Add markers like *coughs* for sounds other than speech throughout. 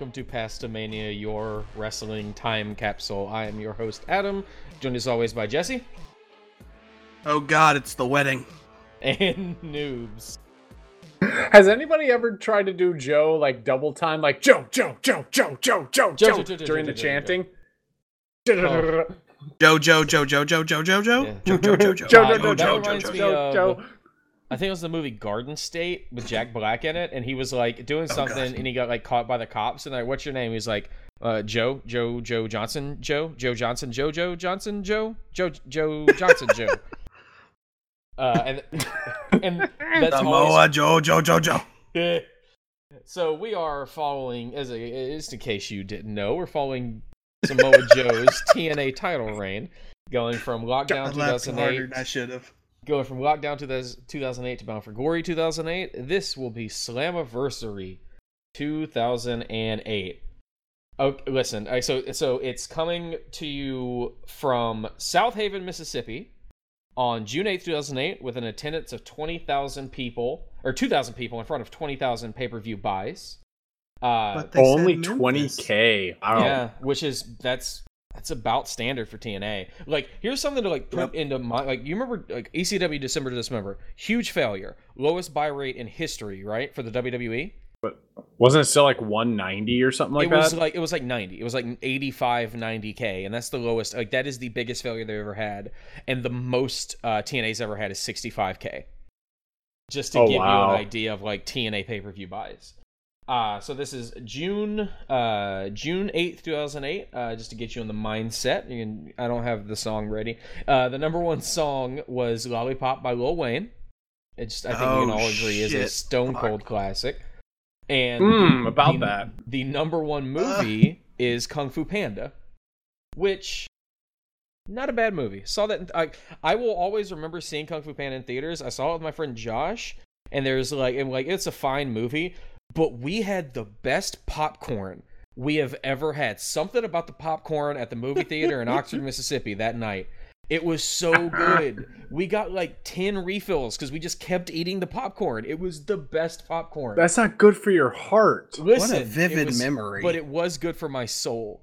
welcome to Pastamania, your wrestling time capsule. I am your host, Adam, joined as always by Jesse Oh God, it's the wedding. and Noobs. Has anybody ever tried to do Joe like double time, like Joe, Joe, Joe, Joe, Joe, Joe, Joe, Joe, Joe, Joe, during Joe, the Joe, chanting? Oh. Joe, Joe, Joe, Joe, Joe, Joe, Joe, Joe, Yeah. Joe, Joe, Joe, Joe, Joe, Uh, Joe, that Joe, reminds Joe, me Joe, of- Joe. I think it was the movie Garden State with Jack *laughs* Black in it, and he was like doing Oh, something, God. and he got like caught by the cops, and like, "What's your name?" He's like, uh, "Joe, Joe, Joe Johnson, Joe, Joe Johnson, Joe, Joe Johnson, Joe, Joe, Joe Johnson, Joe." *laughs* Uh, and *laughs* and that's always Samoa Joe, Joe, Joe, Joe. so we are following, as a, just in case you didn't know, we're following Samoa Joe's TNA title reign, going from lockdown I laughed harder 2008, than I should have. Going from lockdown to this 2008 to Bound for Glory 2008. This will be Slammiversary 2008. Oh, listen, I, so so it's coming to you from Southaven, Mississippi, on June 8th, 2008, with an attendance of 20,000 people or 2,000 people in front of 20,000 pay-per-view buys. Uh, But Only 20k. Wow. yeah, which is that's that's about standard for TNA. Like, here's something to like put Yep. into my like. You remember like ECW December to Dismember, huge failure, lowest buy rate in history, right for the WWE. But wasn't it still like one ninety or something like it was like it was like 90 it was like 85 90k and that's the lowest like that is the biggest failure they've ever had and the most uh tna's ever had is 65k just to Oh, give you an idea of like tna pay-per-view buys uh so this is june uh june 8th 2008 uh just to get you in the mindset you can i don't have the song ready uh the number one song was lollipop by lil wayne it's i think we can Oh, all agree is a shit. stone Fuck. cold classic and Hmm, about the- that. the number one movie is Kung Fu Panda, which not a bad movie. Saw that I I will always remember seeing Kung Fu Panda in theaters. I saw it with my friend Josh, and there's like and like it's a fine movie, but we had the best popcorn we have ever had. Something about the popcorn at the movie theater in Oxford, *laughs* Mississippi that night. It was so good. We got like 10 refills because we just kept eating the popcorn. It was the best popcorn. That's not good for your heart. Listen, what a vivid was- memory. But it was good for my soul.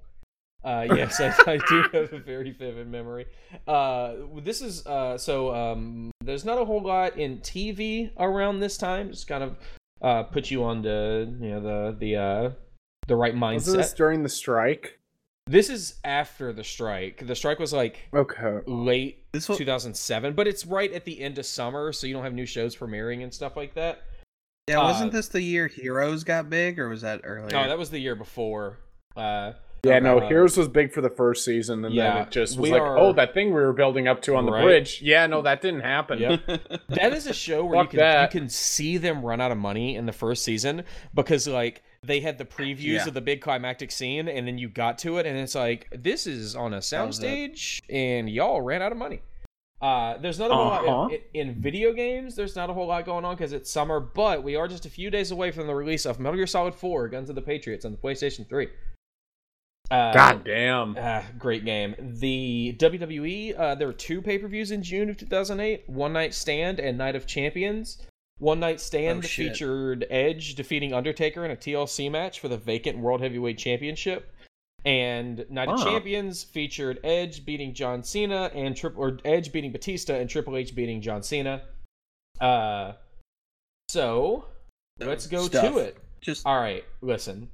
Uh, *laughs* yes, I, I do have a very vivid memory. Uh, this is uh, so. Um, there's not a whole lot in TV around this time. Just kind of uh, put you on the you know the the uh, the right Wasn't this mindset. during the strike? This is after the strike. The strike was like Okay. late This was, 2007, but it's right at the end of summer, so you don't have new shows premiering and stuff like that. yeah, wasn't uh, this the year Heroes got big, or was that earlier? No, that was the year before. Uh, Yeah, no, Uh, Heroes was big for the first season, and yeah, then it just was like, are- oh, that thing we were building up to on the Right. bridge. Yeah, no, that didn't happen. Yep. *laughs* that is a show where you can that. you can see them run out of money in the first season because like they had the previews Yeah. of the big climactic scene and then you got to it and it's like this is on a soundstage and y'all ran out of money. Uh, there's not a whole Uh-huh. lot in, in video games. There's not a whole lot going on because it's summer, but we are just a few days away from the release of Metal Gear Solid 4: Guns of the Patriots on the PlayStation 3. Uh, God damn. Ah, great game. The WWE, uh, there were two pay per views in June of 2008 One Night Stand and Night of Champions. One Night Stand Oh, featured Edge defeating Undertaker in a TLC match for the vacant World Heavyweight Championship. And Night of Champions featured Edge beating John Cena and Triple or Edge beating Batista and Triple H beating John Cena. Uh, so let's go Stuff. to it. Just All right, listen.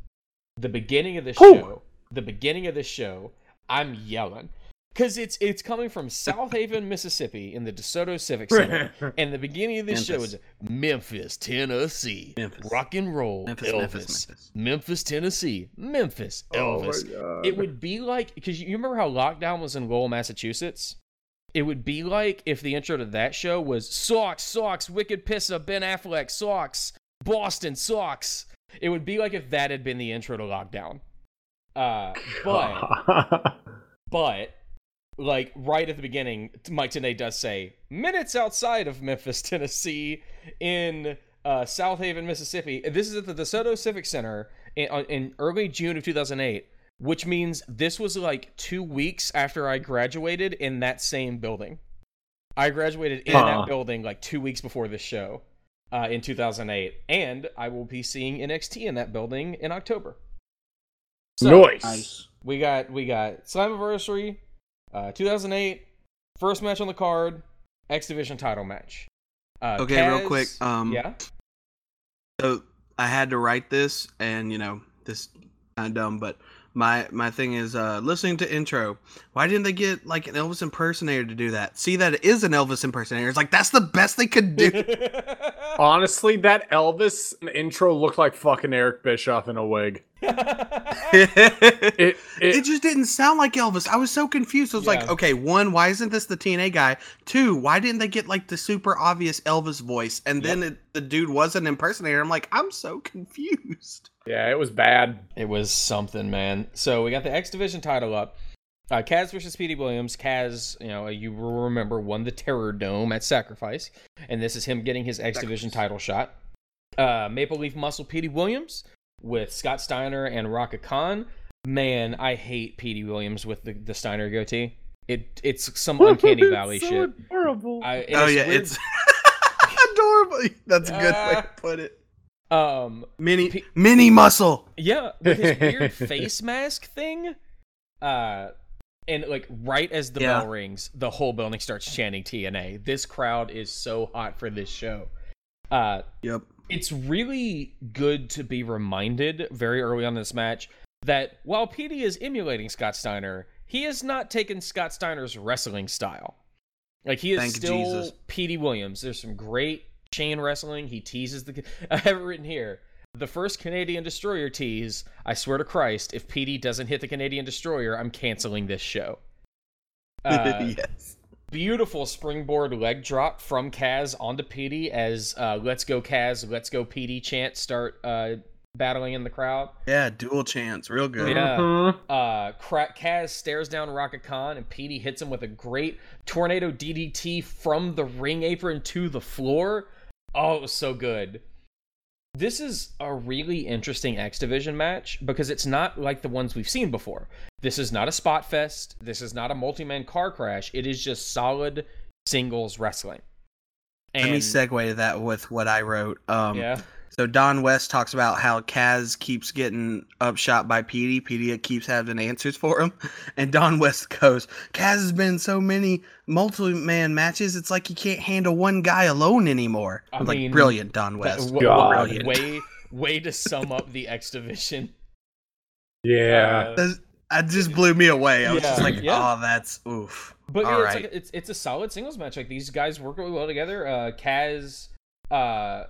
The beginning of the show, the beginning of this show, I'm yelling because it's it's coming from Southaven, Mississippi, in the DeSoto Civic *laughs* Center, and the beginning of this show Memphis. is Memphis, Tennessee, Memphis. rock and roll, Memphis, Elvis, Memphis, Memphis. Tennessee, Memphis, Oh Elvis. God. it would be like because you remember how lockdown was in Lowell, Massachusetts. It would be like if the intro to that show was socks, socks, wicked pissa, Ben Affleck, socks, Boston, socks. It would be like if that had been the intro to lockdown. Uh, *laughs* but but like right at the beginning, Mike Tenay does say minutes outside of Memphis, *laughs* Tennessee, in uh, Southaven, Mississippi. This is at the DeSoto Civic Center in, uh, in early June of 2008, which means this was like two weeks after I graduated in that same building. I graduated in Huh. that building like two weeks before this show uh, in 2008, and I will be seeing NXT in that building in October. So, nice. Nice. We got we got Slammiversary, uh, 2008, first match on the card, X Division title match. Uh, Okay, real quick. Um, yeah. So I had to write this, and you know this kind of dumb, but my my thing is uh listening to intro. Why didn't they get like an Elvis impersonator to do that? See that it is an Elvis impersonator. It's like that's the best they could do. *laughs* Honestly, that Elvis intro looked like fucking Eric Bischoff in a wig. *laughs* it, It, it, just didn't sound like Elvis. I was so confused. I was like, okay, one, why isn't this the TNA guy? Two, why didn't they get like the super obvious Elvis voice? And then it, the dude was an impersonator. I'm like, I'm so confused. Yeah, it was bad. It was something, man. So we got the X Division title up. Uh, Kaz versus Petey Williams. Kaz, you know, you will remember, won the Terror Dome at Sacrifice, and this is him getting his X Division title shot. Uh, Maple Leaf Muscle Petey Williams with Scott Steiner and Rhaka Khan. Man, I hate Petey Williams with the, the Steiner goatee. It it's some *laughs* uncanny valley so shit. Adorable. I, and oh yeah, weird. it's *laughs* adorable. That's a good way Ah. to put it. Um Mini P- mini muscle. Yeah, with his weird *laughs* face mask thing. Uh and like right as the Yeah. bell rings, the whole building starts chanting TNA. This crowd is so hot for this show. Uh Yep. it's really good to be reminded very early on in this match that while Petey is emulating Scott Steiner, he has not taken Scott Steiner's wrestling style. Like he is Thank still Jesus. Petey Williams. There's some great chain wrestling. He teases the. *laughs* I have it written here. The first Canadian Destroyer tease. I swear to Christ, if Petey doesn't hit the Canadian Destroyer, I'm canceling this show. *laughs* Uh, yes. beautiful springboard leg drop from Kaz onto Petey as uh, "Let's go Kaz, Let's go Petey" chants start uh, battling in the crowd. Yeah, dual chance, real good. Yeah. Mhm. Uh, Cra- Kaz stares down Rhaka Khan, and Petey hits him with a great tornado DDT from the ring apron to the floor. Oh, it was so good. This is a really interesting X Division match because it's not like the ones we've seen before. This is not a spot fest. This is not a multi man car crash. It is just solid singles wrestling. Let me And- segue to that with what I wrote. Um, Yeah. So Don West talks about how Kaz keeps getting upshot by Petey. Petey keeps having answers for him, *laughs* and Don West goes, "Kaz has been so many multi-man matches. It's like he can't handle one guy alone anymore." I I'm like, brilliant, Don West. w- God. w- way way to sum up the X Division. Yeah. Uh, That- That just blew me away. I was just like, Yeah. "Oh, that's oof." But All yeah, right. it's, like, it's it's a solid singles match. Like these guys work really well together. Uh, Kaz uh,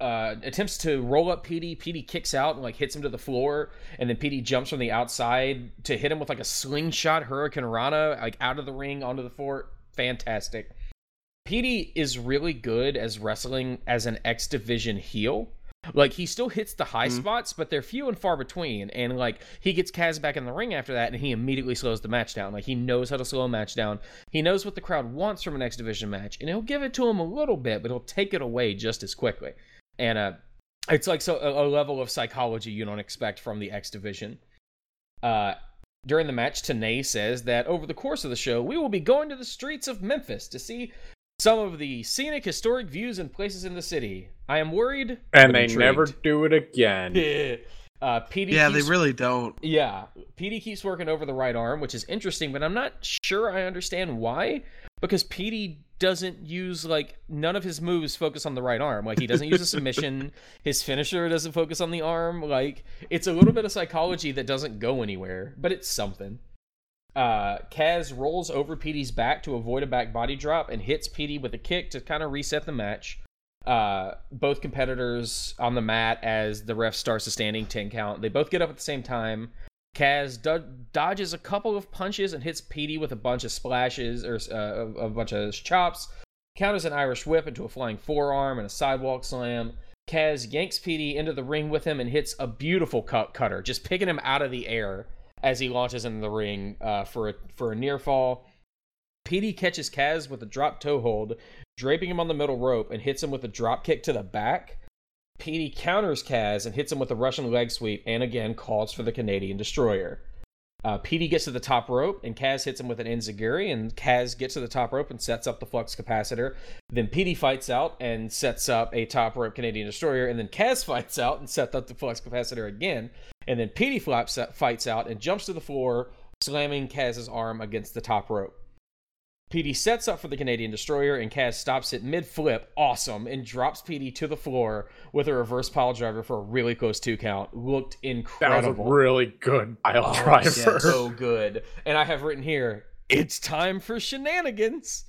uh, attempts to roll up Petey. Petey kicks out and like hits him to the floor, and then Petey jumps from the outside to hit him with like a slingshot Hurricane Rana, like out of the ring onto the floor. Fantastic. Petey is really good as wrestling as an X Division heel. Like he still hits the high Mhm. spots, but they're few and far between. And like he gets Kaz back in the ring after that, and he immediately slows the match down. Like he knows how to slow a match down. He knows what the crowd wants from an X Division match, and he'll give it to him a little bit, but he'll take it away just as quickly. And uh, it's like so a, a level of psychology you don't expect from the X Division. Uh, during the match, Tenay says that over the course of the show, we will be going to the streets of Memphis to see some of the scenic, historic views and places in the city. I am worried, And they intrigued. never do it again. *laughs* uh, Petey Yeah, they really don't. yeah, Petey keeps working over the right arm, which is interesting, but I'm not sure I understand why. Because Petey doesn't use like none of his moves focus on the right arm. Like he doesn't use a *laughs* submission. His finisher doesn't focus on the arm. Like it's a little bit of psychology that doesn't go anywhere, but it's something. Uh, Kaz rolls over Petey's back to avoid a back body drop and hits Petey with a kick to kind of reset the match. Uh, both competitors on the mat as the ref starts a standing 10 count. They both get up at the same time. Kaz do- dodges a couple of punches and hits Petey with a bunch of splashes or uh, a, bunch of chops. Counters an Irish whip into a flying forearm and a sidewalk slam. Kaz yanks Petey into the ring with him and hits a beautiful cut cutter, just picking him out of the air as he launches into the ring uh, for a, for a near fall. Petey catches Kaz with a drop toe hold, draping him on the middle rope, and hits him with a drop kick to the back. Petey counters Kaz and hits him with a Russian leg sweep, and again calls for the Canadian Destroyer. Uh, Petey gets to the top rope, and Kaz hits him with an Enzuigiri, and Kaz gets to the top rope and sets up the flux capacitor. Then Petey fights out and sets up a top rope Canadian destroyer, and then Kaz *laughs* fights out and sets up the flux capacitor again. And then Petey flaps, fights out and jumps to the floor, slamming Kaz's arm against the top rope. Petey sets up for the Canadian destroyer, and Kaz stops it mid flip, awesome, and drops Petey to the floor with a reverse pile driver for a really close two count. Looked incredible. That was a really good pile Oh, driver. yes. so good. And I have written here, it's time for shenanigans.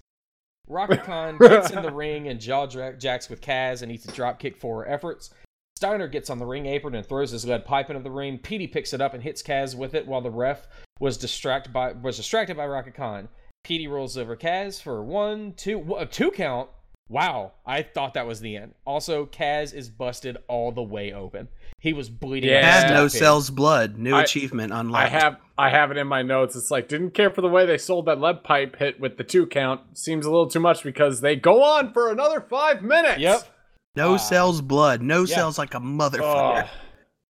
Rocket *laughs* Khan gets in the ring and jaw jacks with Kaz and eats a drop kick for her efforts. Steiner gets on the ring apron and throws his lead pipe into the ring. Petey picks it up and hits Kaz with it while the ref was distracted by was distracted by Rhaka Khan. Petey rolls over Kaz for one, two, a two count. Wow, I thought that was the end. Also, Kaz is busted all the way open. He was bleeding. Yeah. like a Has no sells blood. New I- achievement I have I have it in my notes. It's like didn't care for the way they sold that lead pipe hit with the two count. Seems a little too much because they go on for another five minutes. Yep. no uh, sells blood. No yeah. sells like a motherfucker.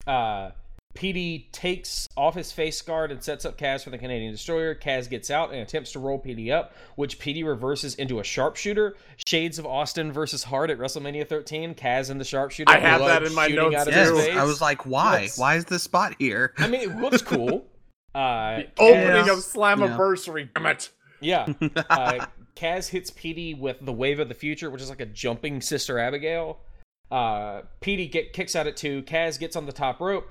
Oh, Uh, Petey takes off his face guard and sets up Kaz for the Canadian Destroyer. Kaz gets out and attempts to roll Petey up, which Petey reverses into a sharpshooter. Shades of Austin versus Hart at WrestleMania 13. Kaz in the sharpshooter. I have that in my notes out yes, his too. face. I was like, why? Yes. Why is this spot here? I mean, it looks cool. *laughs* Uh, the opening of Slammiversary. Damn it. Yeah. *laughs* Uh, Kaz hits Petey with the Wave of the Future, which is like a jumping Sister Abigail. Uh, Petey get, kicks out at two. Kaz gets on the top rope.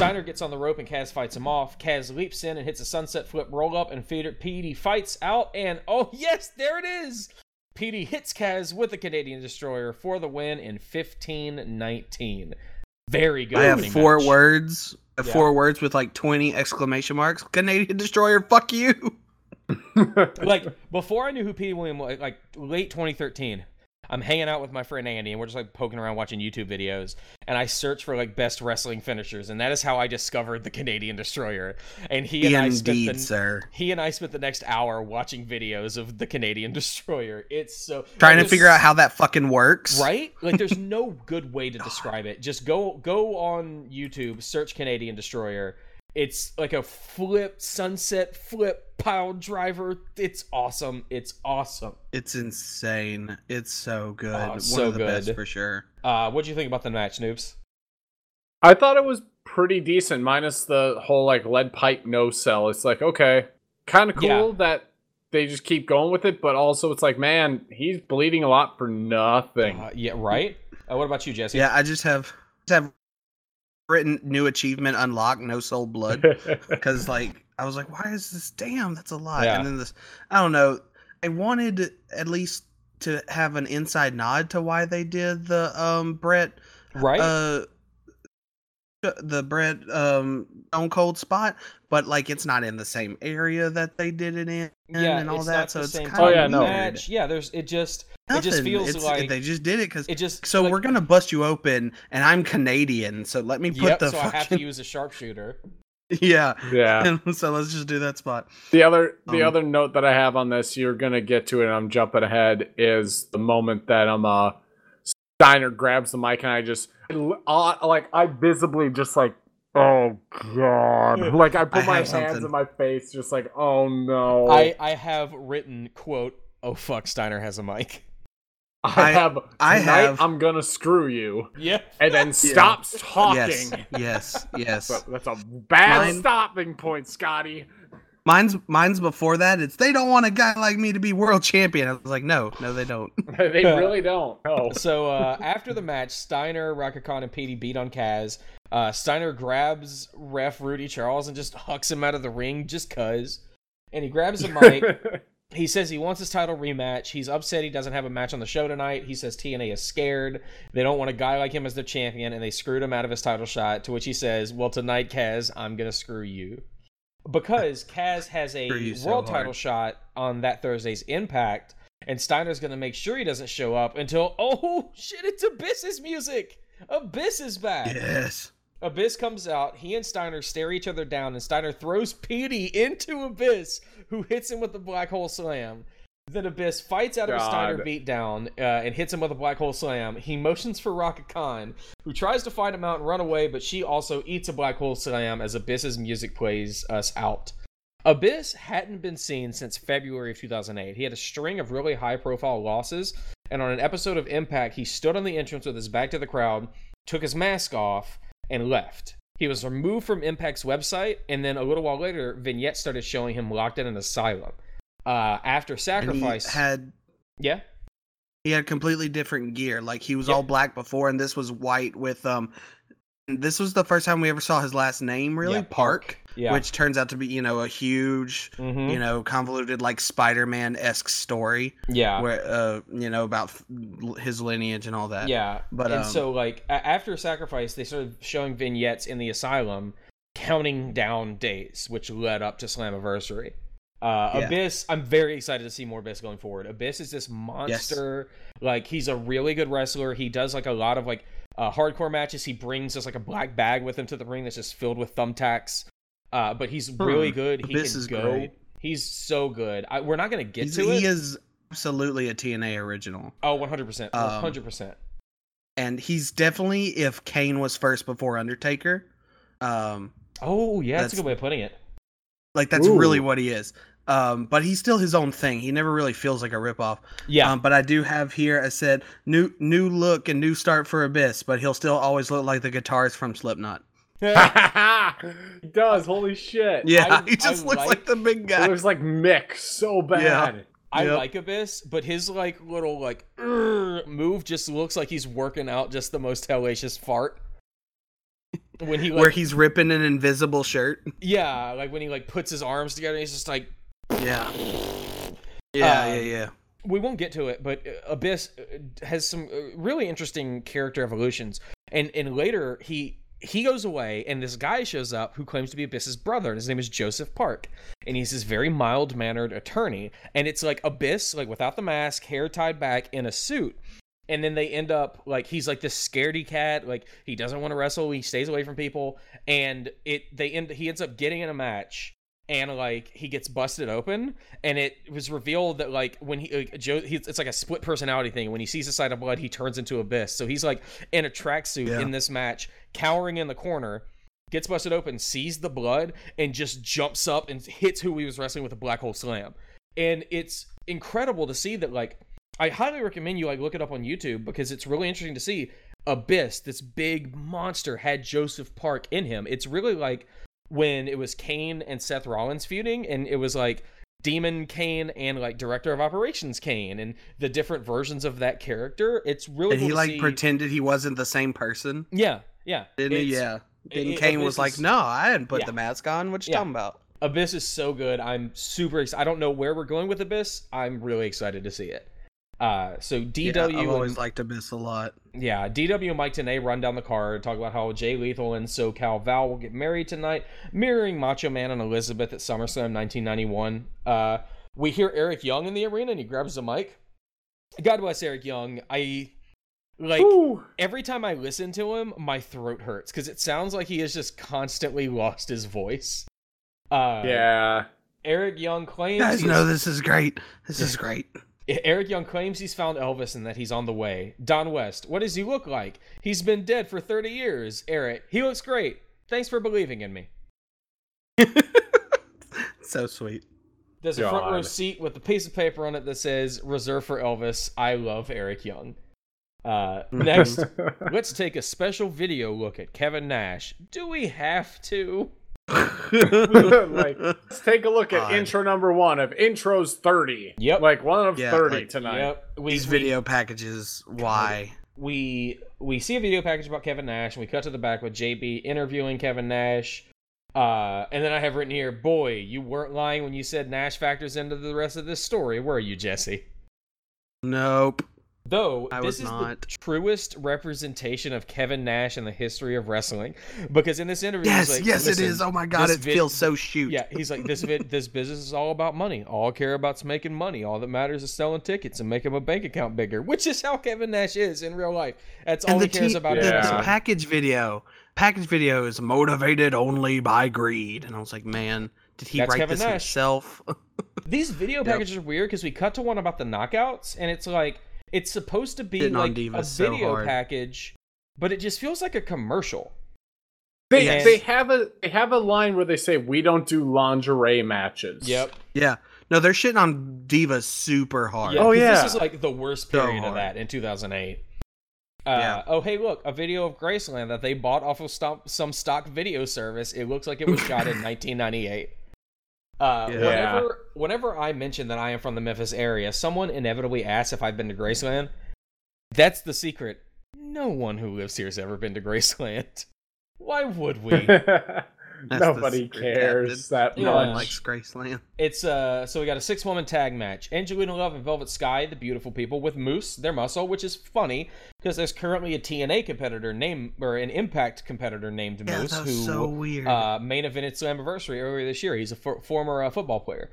Steiner gets on the rope and Kaz fights him off. Kaz leaps in and hits a sunset flip roll up, and Feeder- Petey fights out. And oh, *laughs* yes, there it is! Petey hits Kaz with the Canadian Destroyer for the win in 15 19. Very good. I have four match. words. uh, Yeah. Four words with like twenty exclamation marks. Canadian destroyer, *laughs* fuck you. like before I knew who Petey William was, like late 2013, I'm hanging out with my friend Andy, and we're just like poking around watching YouTube videos, and I search for like best wrestling finishers, and that is how I discovered the Canadian Destroyer. And he and I spent the sir. he and I spent the next hour watching videos of the Canadian *laughs* Destroyer. It's so Trying to figure out how that fucking works. Right? Like there's *laughs* no good way to describe it. Just go go on YouTube, search Canadian Destroyer. It's like a flip sunset flip pile driver. It's awesome. It's awesome. It's insane. It's so good. Oh, One so of the best good. for sure. Uh what do you think about the match, noobs? I thought it was pretty decent, minus the whole like lead pipe no sell. It's like okay, kind of cool Yeah. that they just keep going with it, but also it's like man, he's bleeding a lot for nothing. Uh, yeah, right? Uh, what about you, Jesse? Yeah, I just have just have written new achievement unlocked, no soul blood. *laughs* Because like I was like, why is this? Damn, that's a lot. Yeah. And then this, I don't know. I wanted at least to have an inside nod to why they did the um Brett Right? uh the Brett um Stone Cold spot, but like it's not in the same area that they did it in yeah, and all that. So it's same kind Oh, of yeah, no. match. Yeah, there's it just it just feels It's- like they just did it because it just so like- we're gonna bust you open, and I'm Canadian, so let me put Yep, the so I have to use a sharpshooter. *laughs* yeah. yeah. *laughs* And so let's just do that spot. The other the Um, other note that I have on this, you're gonna get to it. and I'm jumping ahead. Is the moment that I'm uh Steiner grabs the mic and I just uh, like I visibly just like oh god like I put I my hands something. in my face just like oh no I I have written quote, "Oh fuck, Steiner has a mic." I, I- have I have- I'm gonna screw you Yeah. and then stops talking. Yes, *laughs* yes, yes. That's a bad Mine- stopping point, Scotty. Mine's mine's before that. It's they don't want a guy like me to be world champion. I was like, no, no, they don't. *laughs* they really don't. No. *laughs* So uh, after the match, Steiner, Rhaka Khan, and Petey beat on Kaz. Uh, Steiner grabs ref Rudy Charles and just hucks him out of the ring just cuz. And he grabs a *laughs* mic. he says he wants his title rematch. He's upset he doesn't have a match on the show tonight. He says TNA is scared. They don't want a guy like him as their champion, and they screwed him out of his title shot. To which he says, "Well, tonight, Kaz, I'm gonna screw you." Because Kaz has a you so world title shot on that Thursday's Impact, and Steiner's gonna make sure he doesn't show up until oh shit, it's Abyss's music. Abyss is back. Yes. Abyss comes out. He and Steiner stare each other down, and Steiner throws Petey into Abyss, who hits him with the black hole slam. Then Abyss fights out of a Steiner God. beatdown uh, and hits him with a black hole slam. He motions for Rhaka Khan, who tries to fight him out and run away, but she also eats a black hole slam as Abyss's music plays us out. Abyss hadn't been seen since February of 2008. He had a string of really high profile losses, and on an episode of Impact, he stood on the entrance with his back to the crowd, took his mask off, and left. He was removed from Impact's website, and then a little while later, vignettes started showing him locked in an asylum. Uh, after sacrifice, had yeah, he had completely different gear. Like he was Yeah. all black before, and this was white with um. This was the first time we ever saw his last name, really, Yeah, Park, yeah, which turns out to be you know a huge, Mhm. you know, convoluted like Spider-Man esque story yeah, where uh you know about f- his lineage and all that. yeah. but and um, so, like, a- after sacrifice, they started showing vignettes in the asylum, counting down days, which led up to Slammiversary. Uh, Yeah. Abyss, I'm very excited to see more Abyss going forward. Abyss is this monster. Like, he's a really good wrestler. He does like a lot of like uh, hardcore matches. He brings just like a black bag with him to the ring that's just filled with thumbtacks. Uh, but he's really good. He Abyss can is go. great. He's so good. I, we're not gonna get He's- to he it. is absolutely a TNA original, Oh, 100%. Um, 100%. and he's definitely if Kane was first before Undertaker. Um, Oh, yeah, that's, a good way of putting it. like that's really what he is. Um, but he's still his own thing. He never really feels like a ripoff. Yeah. Um, but I do have here. I said new new look and new start for Abyss, but he'll still always look like the guitarist from Slipknot. *laughs* he does. Holy shit. Yeah, I- he just I looks like- like, the big He guy. looks like Mick so bad. I Yep. like Abyss, but his like little like move just looks like he's working out just the most hellacious fart. When he like Where he's ripping an invisible shirt. yeah, like when he like puts his arms together, he's just like Yeah, yeah, Um, yeah, yeah. we won't get to it, but uh, Abyss uh, has some uh, really interesting character evolutions, and and later he he goes away, and this guy shows up who claims to be Abyss's brother, and his name is Joseph Park, and he's this very mild mannered attorney, and it's like Abyss, like without the mask, hair tied back, in a suit. And then they end up like he's like this scaredy cat, like he doesn't want to wrestle, he stays away from people, and it they end he ends up getting in a match and like he gets busted open and it was revealed that like when he like, joe he, it's like a split personality thing. When he sees a sight of blood he turns into abyss. So he's like in a tracksuit Yeah. in this match cowering in the corner gets busted open sees the blood and just jumps up and hits who he was wrestling with a black hole slam. And it's incredible to see that like i highly recommend you like look it up on youtube because it's really interesting to see abyss this big monster had joseph park in him. It's really like when it was Kane and Seth Rollins feuding, and it was like Demon Kane and like Director of Operations Kane, and the different versions of that character. It's really And cool he like see- pretended he wasn't the same person. Yeah, yeah. Didn't he? Yeah. It- Kane was like, is- "No, I didn't put Yeah. the mask on. What you Yeah. talking about?" Abyss is so good. I'm super excited. I don't know where we're going with Abyss. I'm really excited to see it. Uh, so DW Yeah, I've and- always liked Abyss a lot. Yeah, DW and Mike Tenay run down the card, talk about how Jay Lethal and SoCal Val will get married tonight, mirroring Macho Man and Elizabeth at SummerSlam 1991. Uh, we hear Eric Young in the arena and he grabs the mic. God bless Eric Young. I like Ooh. every time I listen to him, my throat hurts because it sounds like he has just constantly lost his voice. Uh, Yeah. Eric Young claims guys he's- know this is great. This is *laughs* great. Eric Young claims he's found Elvis and that he's on the way. Don West, what does he look like? He's been dead for 30 years. Eric, he looks great. Thanks for believing in me. *laughs* so sweet. There's a front row seat with a piece of paper on it that says "Reserved for Elvis." I love Eric Young. Uh, *laughs* next, let's take a special video look at Kevin Nash. Do we have to? *laughs* like, let's take a look at God. intro number one of intros 30. Yep. Like one of Yeah, 30 like- tonight. Yep. We, These we- video packages, why? we we see a video package about Kevin Nash, and we cut to the back with JB interviewing Kevin Nash. Uh, and then I have written here, boy, you weren't lying when you said Nash factors into the rest of this story, were you, Jesse? Nope. Though I this is not. the truest representation of Kevin Nash in the history of wrestling, because in this interview, he's Yes, like, yes, it "Listen, is. Oh my god, it vid- feels so shoot. Yeah, he's like this. Vid- this business is all about money. All I care about is making money. All that matters is selling tickets and making my bank account bigger, which is how Kevin Nash is in real life. That's all and he cares about. the, Yeah. the package video, package video is motivated only by greed, and I was like, man, did he That's write Kevin this Nash. himself? *laughs* These video Yep. packages are weird because we cut to one about the knockouts, and it's like it's supposed to be Shitting like a Divas so video hard. package, but it just feels like a commercial. They Yes. they have a they have a line where they say we don't do lingerie matches. Yep. Yeah. No, they're shitting on Divas super hard. Yeah, Oh, 'cause yeah. This is like the worst So period of that in 2008. Uh, Yeah. Oh, hey, look, a video of Graceland that they bought off of stock, some stock video service. It looks like it was shot in *laughs* 1998. Uh, Yeah. whenever, whenever I mention that I am from the Memphis area, someone inevitably asks if I've been to Graceland. That's the secret. No one who lives here has ever been to Graceland. *laughs* Why would we? *laughs* That's Nobody secret, cares that Yeah. No one likes Graceland. It's uh so we got a six woman tag match. Angelina Love and Velvet Sky, the beautiful people, with Moose, their muscle, which is funny because there's currently a TNA competitor named or an Impact competitor named Yeah, Moose that was who so weird. uh, main evented Slammiversary earlier this year. He's a for- former uh, football player.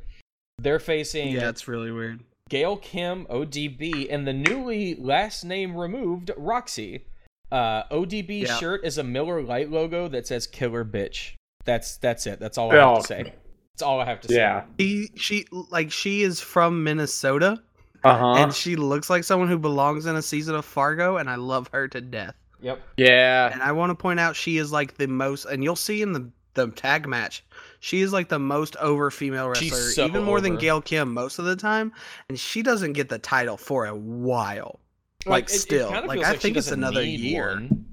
They're facing yeah, it's really weird. Gail Kim, ODB, and the newly last name removed Roxy. Uh, ODB Yeah. shirt is a Miller Lite logo that says "Killer Bitch." That's that's it. That's all I have Oh. to say. That's all I have to say. yeah. She she like she is from Minnesota Uh huh. and she looks like someone who belongs in a season of Fargo and I love her to death. Yep. Yeah. And I want to point out she is like the most and you'll see in the the tag match. She is like the most over female She's wrestler, so even more than. Gail Kim most of the time, and she doesn't get the title for a while. Like, it- it still, kinda like, I she think it's another year. one.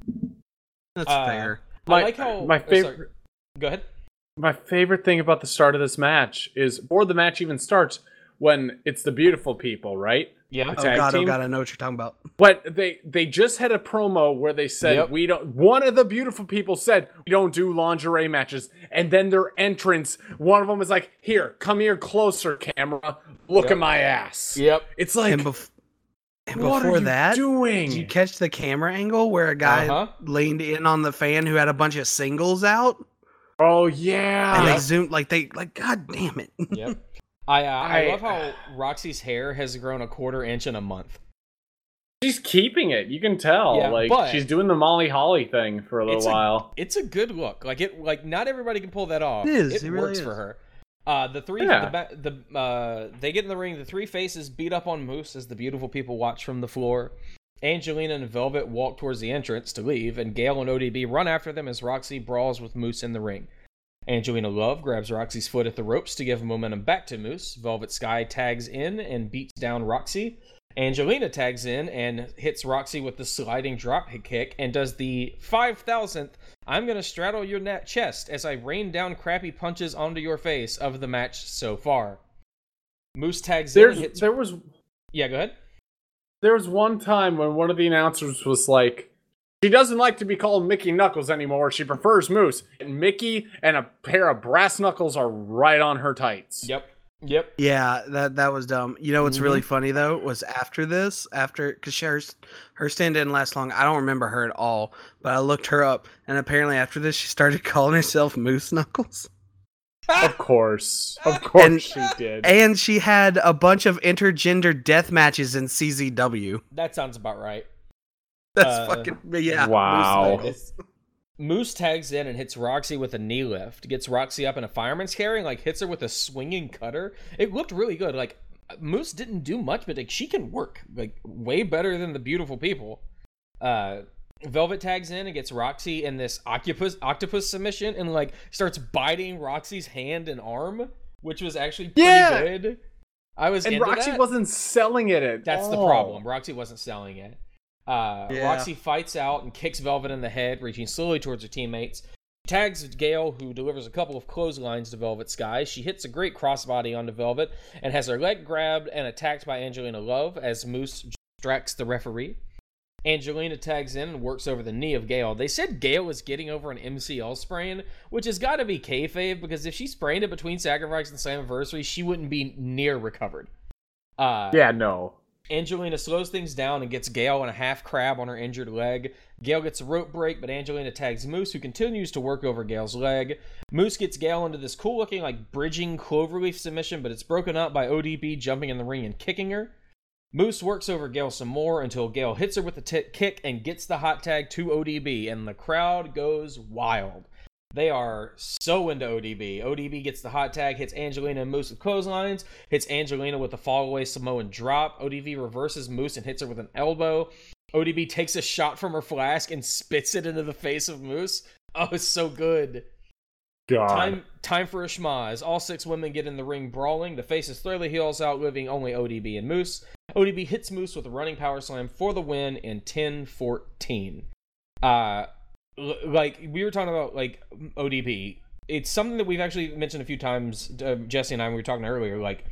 That's Uh, fair. My- I like how my oh, favorite- Go ahead. My favorite thing about the start of this match is before the match even starts, when it's the beautiful people, right? Yeah. Oh tag god, oh team? god, I know what you're talking about. But they they just had a promo where they said Yep. we don't. One of the beautiful people said we don't do lingerie matches, and then their entrance, one of them was like, "Here, come here closer, camera. Look Yep. at my ass." Yep. It's like, and, bef- and what before are you that, doing? did you catch the camera angle where a guy Uh-huh. leaned in on the fan who had a bunch of singles out, oh and yeah, they zoomed like they like, god damn it. Yep. *laughs* I, uh, I I- love how Roxy's hair has grown a quarter inch in a month. she's keeping it. You can tell. Yeah, like but- she's doing the Molly Holly thing for a little It's a- while. It's a good look. Like it. Like not everybody can pull that off. It is, It, it really works is. for her. Uh, the three, Yeah. the, ba- the uh, they get in the ring. The three faces beat up on Moose as the beautiful people watch from the floor. Angelina and Velvet walk towards the entrance to leave, and Gail and ODB run after them as Roxy brawls with Moose in the ring. Angelina Love grabs Roxy's foot at the ropes to give momentum back to Moose. Velvet Sky tags in and beats down Roxy. Angelina tags in and hits Roxy with the sliding drop kick and does the 5000th I'm going to straddle your net chest as I rain down crappy punches onto your face of the match so far. Moose tags in and hits. there was Yeah, go ahead. There was one time when one of the announcers was like, she doesn't like to be called Mickie Knuckles anymore. She prefers Moose. And Mickey and a pair of brass knuckles are right on her tights. Yep. Yep. Yeah, that that was dumb. You know what's really Mm-hmm. funny though was after this, after because her her stand didn't last long. I don't remember her at all, but I looked her up, and apparently after this, she started *laughs* calling herself Moose Knuckles, Of *laughs* course. Of course And- she did. and she had a bunch of intergender death matches in CZW. That sounds about right. That's Uh, fucking yeah. Wow. Moose Moose tags in and hits Roxy with a knee lift. Gets Roxy up in a fireman's carry and like hits her with a swinging cutter. It looked really good. Like Moose didn't do much, but like she can work like way better than the beautiful people. Uh, Velvet tags in and gets Roxy in this octopus octopus submission and like starts biting Roxy's hand and arm, which was actually pretty Yeah. good. I was And Roxy that. wasn't selling it at That's the problem. Roxy wasn't selling it. Uh, Yeah. Roxy fights out and kicks Velvet in the head, reaching slowly towards her teammates. Tags Gail, who delivers a couple of clotheslines to Velvet Sky. She hits a great crossbody onto Velvet and has her leg grabbed and attacked by Angelina Love as Moose distracts the referee. Angelina tags in and works over the knee of Gail. They said Gail was getting over an MCL sprain, which has got to be kayfabe because if she sprained it between Sacrifice and Slammiversary, she wouldn't be near recovered. Uh, Yeah, no. Angelina slows things down and gets Gail in a half crab on her injured leg. Gail gets a rope break, but Angelina tags Moose, who continues to work over Gail's leg. Moose gets Gail into this cool looking, like, bridging cloverleaf submission, but it's broken up by ODB jumping in the ring and kicking her. Moose works over Gail some more until Gail hits her with a t- kick and gets the hot tag to ODB, and the crowd goes wild. They are so into ODB. ODB gets the hot tag, hits Angelina and Moose with clotheslines, hits Angelina with the fallaway Samoan drop. ODB reverses Moose and hits her with an elbow. ODB takes a shot from her flask and spits it into the face of Moose. Oh, it's so good. God. Time time for a schmozz. All six women get in the ring brawling. The faces throw the heels out, leaving only ODB and Moose. ODB hits Moose with a running power slam for the win in 10-14. Uh l- like we were talking about like ODB. It's something that we've actually mentioned a few times uh, Jesse and I when we were talking earlier like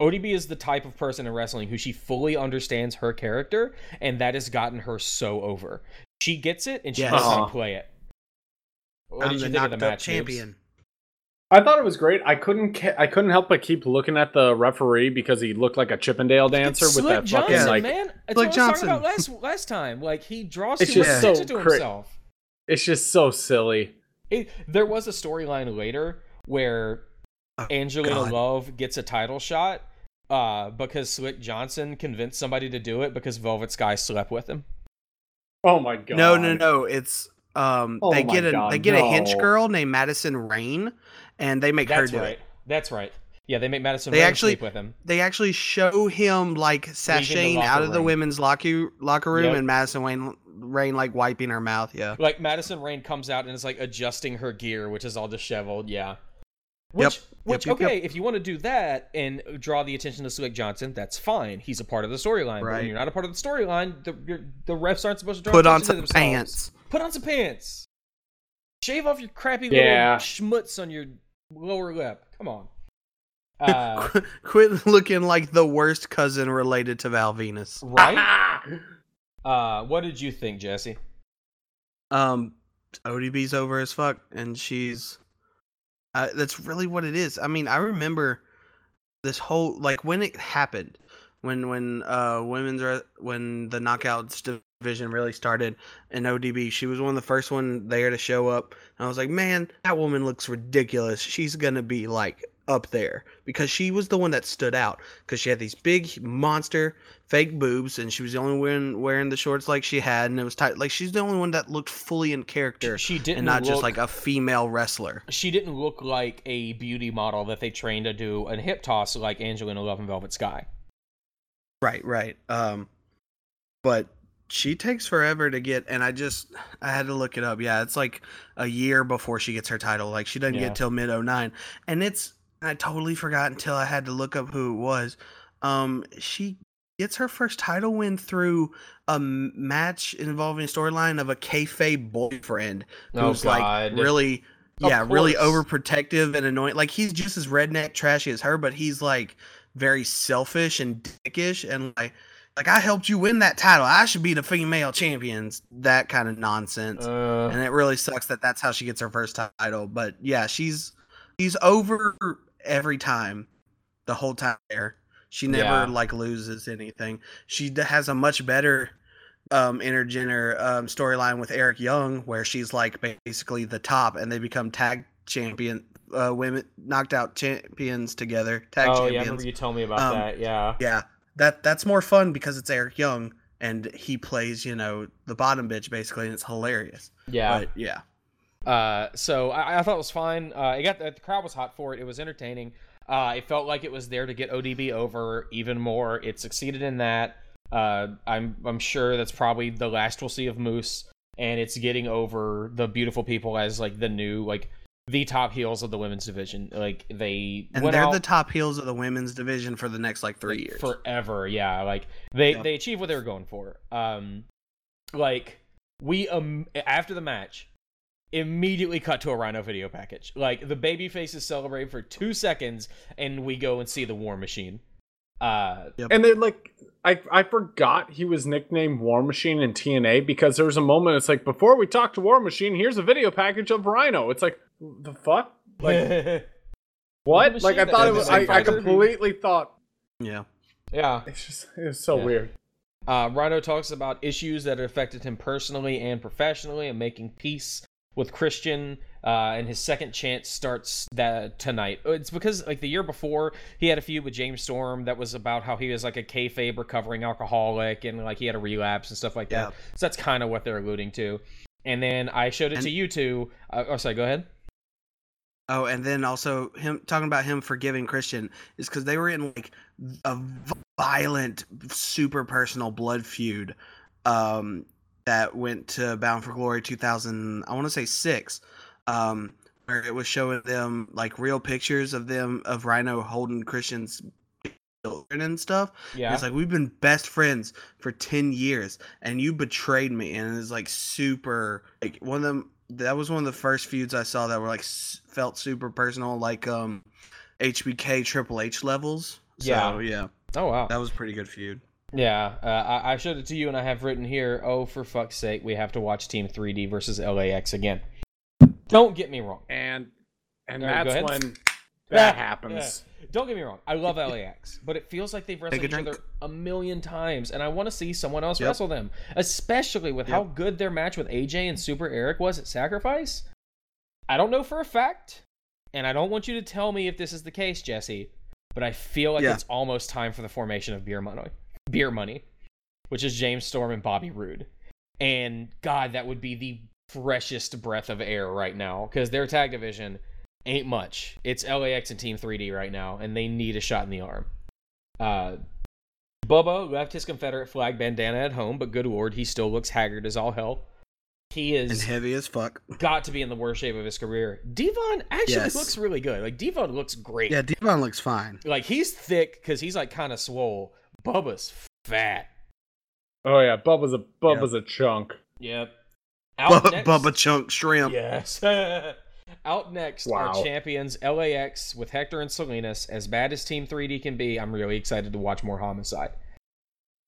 ODB is the type of person in wrestling who she fully understands her character and that has gotten her so over. She gets it and she Yes. knows how Aw. to play it. What I'm did the you think of knocked the up match, Noobs? champion. I thought it was great. I couldn't. Ca- I couldn't help but keep looking at the referee because he looked like a Chippendale dancer It's with Slick that Johnson, fucking like. man. It's Slick what I was Johnson. talking about last last time. Like he draws It's too much just so attention to cra- himself. It's just so silly. It, there was a storyline later where Oh, Angelina God. Love gets a title shot uh, because Slick Johnson convinced somebody to do it because Velvet Sky slept with him. Oh my god. No, no, no. It's um Oh they get a God, they get a hench girl named Madison Rain and they make her That's do right. it. That's right. Yeah, they make Madison They Rain actually- sleep with him. They actually show him like sashaying out of the room. women's locker locker room Yep. and Madison Wayne Rain like wiping her mouth. Yeah. Like Madison Rain comes out and is like adjusting her gear, which is all disheveled. Yeah. Which, Yep. which Yep, yep, okay, if you want to do that and draw the attention to Slick Johnson, that's fine. He's a part of the storyline. But when you're not a part of the storyline, the the refs aren't supposed to draw Put on attention to some themselves. pants. Put on some pants. Shave off your crappy Yeah. little schmutz on your lower lip. Come on. *laughs* Uh, Qu- Quit looking like the worst cousin related to Val Venis. right? *laughs* Uh, what did you think, Jesse? Um, ODB's over as fuck, and she's. Uh, that's really what it is. I mean, I remember this whole like when it happened, when when uh women's re- when the knockouts division really started in ODB. She was one of the first one there to show up, and I was like, man, that woman looks ridiculous. She's gonna be like up there because she was the one that stood out because she had these big monster fake boobs and she was the only one wearing the shorts like she had and it was tight like she's the only one that looked fully in character She didn't and not look, just like a female wrestler she didn't look like a beauty model that they trained to do a hip toss like Angelina Love and Velvet Sky. right right um but she takes forever to get and i just i had to look it up. Yeah it's like a year before she gets her title. Like she doesn't Yeah. get till mid 09 and it's i totally forgot until i had to look up who it was. Um she gets her first title win through a m- match involving a storyline of a kayfabe boyfriend Oh, who's like really Of yeah really course. overprotective and annoying. Like he's just as redneck trashy as her but he's like very selfish and dickish. And like like i helped you win that title. I should be the female champions. That kind of nonsense. Uh, and it really sucks that that's how she gets her first title. But yeah she's she's over every time the whole time there. She never Yeah. like loses anything. She has a much better um intergender um storyline with eric young where she's like basically the top and they become tag champion uh women knocked out champions together tag oh yeah, I remember you told me about Um, that. Yeah. yeah, that that's more fun because it's Eric Young and he plays, you know, the bottom bitch basically, and it's hilarious. Yeah. But yeah, Uh, so I, I thought it was fine. Uh, it got the crowd was hot for it. It was entertaining. Uh, it felt like it was there to get ODB over even more. It succeeded in that. Uh, I'm I'm sure that's probably the last we'll see of Moose, and it's getting over the beautiful people as like the new like the top heels of the women's division. Like they and went they're out the top heels of the women's division for the next like three years. forever. Yeah, like they Yeah. they achieved what they were going for. Um, like we um after the match immediately cut to a Rhino video package. Like the baby faces celebrate for two seconds, and we go and see the War Machine. Uh, And then like I I forgot he was nicknamed War Machine in TNA because there was a moment it's like before we talk to War Machine, here's a video package of Rhino. It's like the fuck? Like *laughs* what? Like I thought it was I, I, a I fighter. completely thought yeah, yeah. it's just it was so Yeah. weird. Uh, Rhino talks about issues that affected him personally and professionally, and making peace with Christian. Uh, and his second chance starts that tonight. It's because like the year before, he had a feud with James Storm that was about how he was like a kayfabe recovering alcoholic, and like he had a relapse and stuff like that. So that's kind of what they're alluding to. And then I showed it And- to you two. Uh, oh, sorry. Go ahead. Oh, and then also him talking about him forgiving Christian is because they were in like a violent, super personal blood feud um, that went to Bound for Glory 2000. I want to say six, um, where it was showing them like real pictures of them of Rhino holding Christian's children and stuff. And Yeah. It's like we've been best friends for ten years, and you betrayed me, and it's like super like one of them. That was one of the first feuds I saw that were like felt super personal, like um HBK Triple H levels. Yeah. So yeah, oh wow. that was a pretty good feud. Yeah, uh, I, I showed it to you, and I have written here. Oh, for fuck's sake, we have to watch Team 3D versus LAX again. Don't get me wrong. and and All right, that's ahead. when that happens. Yeah. Don't get me wrong. I love LAX, but it feels like they've wrestled each a other a million times, and I want to see someone else Yep. wrestle them. Especially with how good their match with AJ and Super Eric was at Sacrifice. I don't know for a fact, and I don't want you to tell me if this is the case, Jesse. But I feel like Yeah. it's almost time for the formation of Beer Money, Beer Money, which is James Storm and Bobby Roode. And God, that would be the freshest breath of air right now because their tag division ain't much. It's LAX and Team 3D right now, and they need a shot in the arm. Uh, Bubba left his Confederate flag bandana at home, but good lord, he still looks haggard as all hell. He is And heavy as fuck. got to be in the worst shape of his career. Devon actually Yes. looks really good. Like Devon looks great. Yeah, Devon looks fine. Like he's thick because he's like kind of swole. Bubba's fat. Oh yeah, Bubba's a Bubba's a chunk. Yep. Bu- Out next, Bubba Chunk Shrimp. Yes. *laughs* Out next Wow. are champions LAX with Hector and Salinas. As bad as Team 3D can be, I'm really excited to watch more Homicide.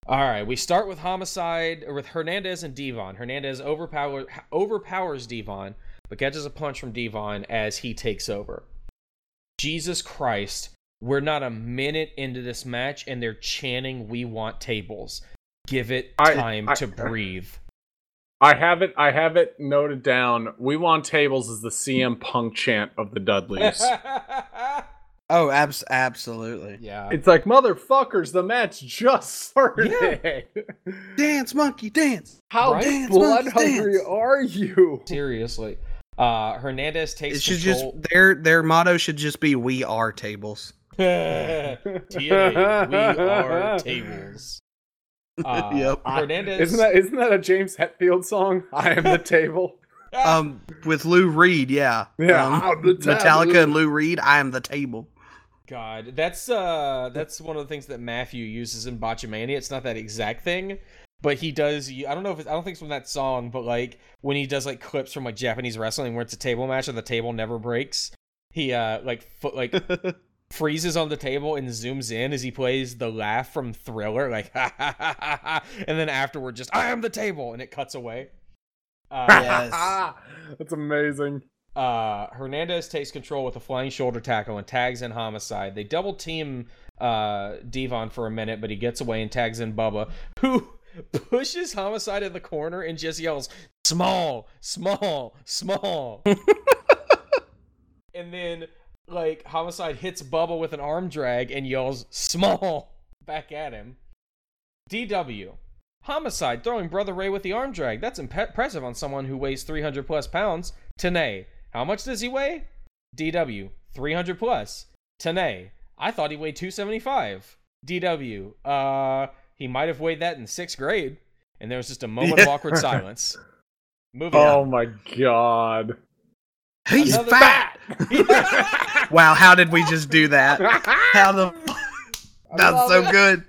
All right, we start with Homicide or with Hernandez and Devon. Hernandez overpower, overpowers Devon, but catches a punch from Devon as he takes over. Jesus Christ, we're not a minute into this match and they're chanting, We want tables. Give it I- time I- to breathe. I have it. I have it noted down. We want tables is the CM Punk chant of the Dudleys. *laughs* Oh, abs- absolutely. yeah. it's like motherfuckers. The match just started. *laughs* Dance, monkey, dance. How Right? Dance, blood monkeys, hungry dance. are you? Seriously. Uh, Hernandez takes It should control. just their their motto should just be "We are tables." *laughs* TNA, we are tables. Uh, *laughs* Yep. Hernandez. Isn't that isn't that a James Hetfield song? *laughs* I am the table. *laughs* Um, with Lou Reed, yeah, Yeah, Um, I'm the table. Metallica and Lou Reed. I am the table. God, that's uh, that's one of the things that Matthew uses in Botchamania. It's not that exact thing, but he does. I don't know if it's, I don't think it's from that song, but like when he does like clips from like Japanese wrestling where it's a table match and the table never breaks. He uh like foot like freezes on the table and zooms in as he plays the laugh from Thriller, like *laughs* ha ha ha ha, ha and then afterward just I am the table, and it cuts away. Uh, Yes. *laughs* That's amazing. uh, Hernandez takes control with a flying shoulder tackle and tags in Homicide. They double team uh, Devon for a minute, but he gets away and tags in Bubba, who *laughs* pushes Homicide in the corner and just yells, "Small, small, small." and then, like, Homicide hits Bubba with an arm drag and yells, "Small!" back at him. DW. Homicide throwing Brother Ray with the arm drag. That's imp- impressive on someone who weighs 300 plus pounds. Tenay. How much does he weigh? DW. 300 plus. Tenay. I thought he weighed 275. DW. Uh, he might have weighed that in sixth grade. And there was just a moment of awkward *laughs* silence. Moving Oh my god. He's Another- fat. On. *laughs* Wow, how did we just do that? How the? That's so it. good.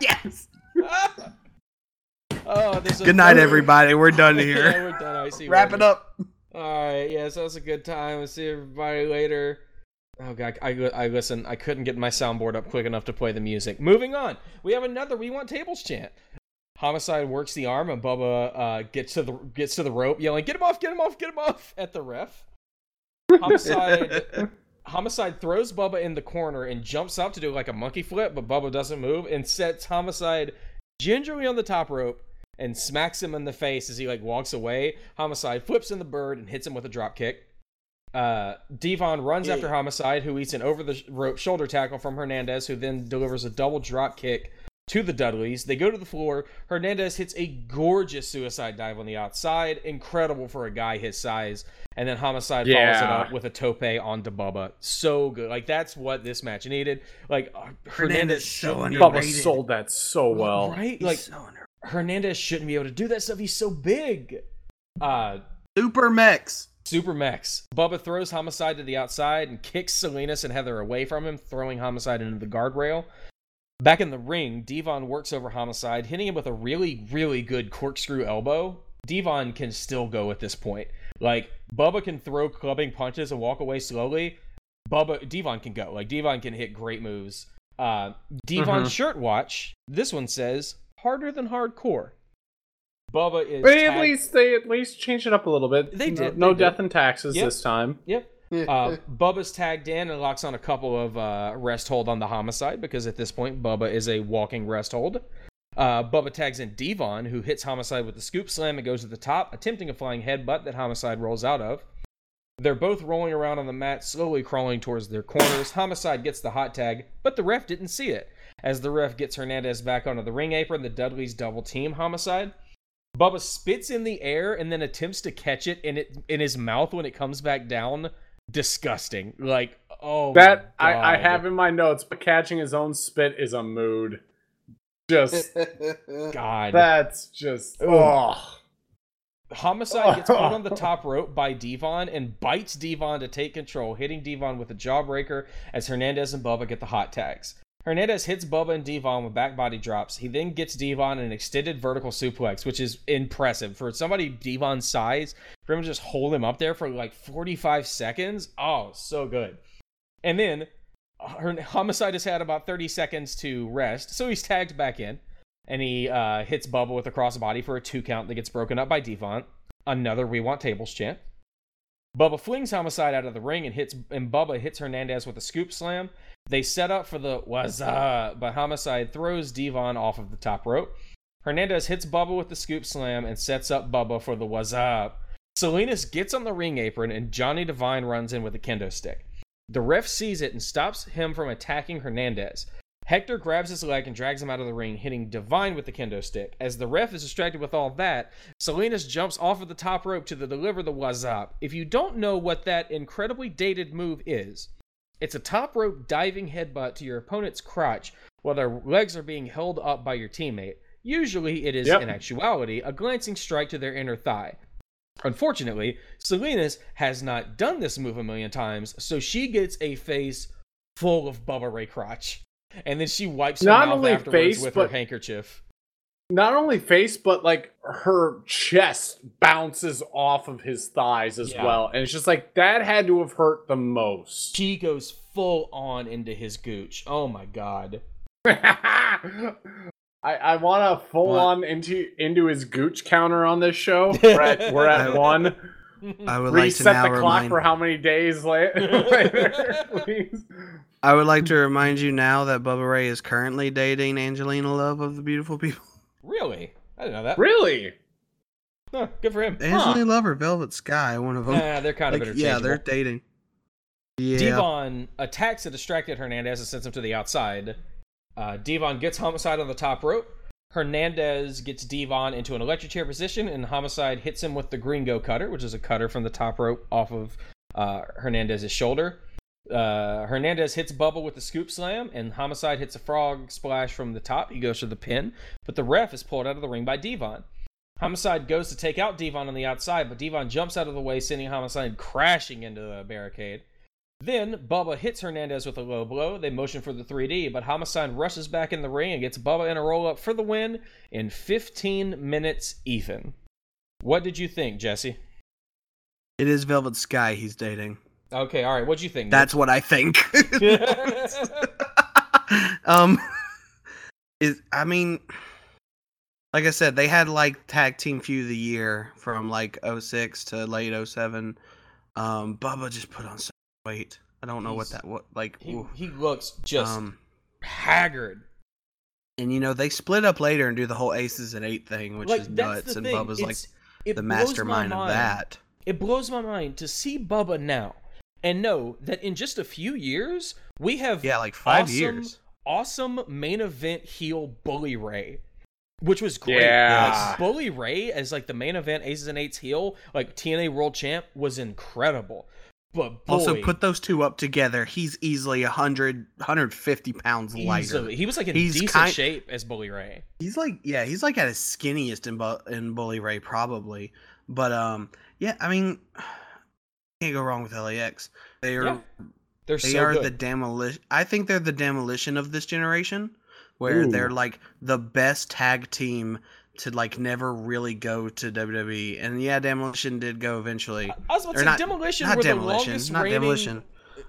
Yes. *laughs* oh, there's a Good night, everybody. We're done *laughs* yeah, here. we're done. I see. Wrap it up. All right, yeah, so that's a good time. We'll see everybody later. Oh god, I, I listen. I couldn't get my soundboard up quick enough to play the music. Moving on, we have another "We Want Tables" chant. Homicide works the arm, and Bubba uh, gets to the gets to the rope, yelling, "Get him off! Get him off! Get him off!" at the ref. Homicide *laughs* Homicide throws Bubba in the corner and jumps up to do like a monkey flip, but Bubba doesn't move and sets Homicide gingerly on the top rope and smacks him in the face as he like walks away. Homicide flips in the bird and hits him with a drop kick. Uh, Devon runs after Homicide, who eats an over the rope shoulder tackle from Hernandez, who then delivers a double drop kick to the Dudleys. They go to the floor. Hernandez hits a gorgeous suicide dive on the outside, incredible for a guy his size. And then Homicide follows it Yeah. up with a tope on Bubba. So good. Like that's what this match needed. Like uh, Hernandez, Hernandez so shouldn't Bubba sold that so well. right? He's Like so Hernandez shouldn't be able to do that stuff. He's so big. Uh Super Mex. Super Mex. Bubba throws Homicide to the outside and kicks Salinas and Hector away from him, throwing Homicide into the guardrail. Back in the ring, Devon works over Homicide, hitting him with a really, really good corkscrew elbow. Devon can still go at this point. Like, Bubba can throw clubbing punches and walk away slowly. Bubba Devon can go. Like Devon can hit great moves. Uh Devon Mhm. shirt watch. This one says harder than hardcore. Bubba is But at least they at least changed it up a little bit. They No- did, No, did. death and taxes Yep. this time. Yep. Uh, Bubba's tagged in and locks on a couple of uh, rest hold on the homicide because at this point Bubba is a walking rest hold. Uh, Bubba tags in Devon, who hits Homicide with the scoop slam and goes to the top, attempting a flying headbutt that Homicide rolls out of. They're both rolling around on the mat, slowly crawling towards their corners. Homicide gets the hot tag, but the ref didn't see it. As the ref gets Hernandez back onto the ring apron, the Dudleys double team Homicide. Bubba spits in the air and then attempts to catch it in it in his mouth when it comes back down. Disgusting. Like, oh That I, I have in my notes, but catching his own spit is a mood. Just *laughs* God. that's just oh. Homicide gets put on the *laughs* top rope by Devon and bites Devon to take control, hitting Devon with a jawbreaker as Hernandez and Bubba get the hot tags. Hernandez hits Bubba and Devon with back body drops. He then gets Devon an extended vertical suplex, which is impressive for somebody Devon's size. For him to just hold him up there for like 45 seconds, oh, so good. And then Homicide has had about 30 seconds to rest, so he's tagged back in and he uh, hits Bubba with a crossbody for a two count that gets broken up by Devon. Another we want tables chant. Bubba flings Homicide out of the ring and hits and Bubba hits Hernandez with a scoop slam. They set up for the was but Homicide throws Devon off of the top rope. Hernandez hits Bubba with the scoop slam and sets up Bubba for the up. Salinas gets on the ring apron and Johnny Devine runs in with a kendo stick. The ref sees it and stops him from attacking Hernandez. Hector grabs his leg and drags him out of the ring, hitting Devine with the kendo stick. As the ref is distracted with all that, Salinas jumps off of the top rope to the deliver the wassup. If you don't know what that incredibly dated move is, it's a top rope diving headbutt to your opponent's crotch while their legs are being held up by your teammate. Usually, it is, Yep. in actuality, a glancing strike to their inner thigh. Unfortunately, Salinas has not done this move a million times, so she gets a face full of Bubba Ray crotch. And then she wipes her Not mouth only afterwards face, with but- her handkerchief. Not only face, but like her chest bounces off of his thighs as Yeah. well. And it's just like that had to have hurt the most. She goes full on into his gooch. Oh my god. *laughs* I, I want to full What? on into into his gooch counter on this show. *laughs* We're at, we're at I- one. I would like to Reset now the clock remind. for how many days la- *laughs* later, please. I would like to remind you now that Bubba Ray is currently dating Angelina Love of the Beautiful People. *laughs* really? I didn't know that. Really? Huh, good for him. Angelina Love or Velvet Sky, one of them. Nah, they're kind of Like, interchangeable. yeah, they're dating. Yeah. Devon attacks a distracted Hernandez and sends him to the outside. Uh, Devon gets Homicide on the top rope. Hernandez gets Devon into an electric chair position, and Homicide hits him with the Gringo cutter, which is a cutter from the top rope off of uh, Hernandez's shoulder. Uh, Hernandez hits Bubba with the scoop slam, and Homicide hits a frog splash from the top. He goes for the pin, but the ref is pulled out of the ring by Devon. Homicide goes to take out Devon on the outside, but Devon jumps out of the way, sending Homicide crashing into the barricade. Then Bubba hits Hernandez with a low blow. They motion for the 3D, but Homicide rushes back in the ring and gets Bubba in a roll up for the win in 15 minutes even. What did you think, Jesse? It is Velvet Sky he's dating. Okay, all right. What'd you think? That's what I think. *laughs* *laughs* um, is I mean, like I said, they had like tag team feud of the year from like 06 to late 07. Um, Bubba just put on so much weight. I don't know what that what like. he, ooh. he looks just um, haggard. and you know they split up later and do the whole aces and eight thing, which like is nuts. And thing. Bubba's like It's- it the mastermind of that. It blows my mind to see Bubba now and know that in just a few years we have Yeah, like five awesome, years. awesome main event heel Bully Ray. Which was great. Yeah. Like, Bully Ray as like the main event Aces and Eights heel, like TNA World Champ, was incredible. But boy, Also, put those two up together. He's easily 100, 150 pounds lighter. easily, he was like in He's decent kind- shape as Bully Ray. He's like, yeah, he's like at his skinniest in, Bu- in Bully Ray probably. But um, yeah, I mean, can't go wrong with LAX. They are Yeah. They're they so are good. the demolition. I think they're the demolition of this generation, where Ooh. they're like the best tag team to like never really go to WWE. And yeah, demolition did go eventually. I was about to say not- demolition Not were demolition. the longest Not reigning. demolition.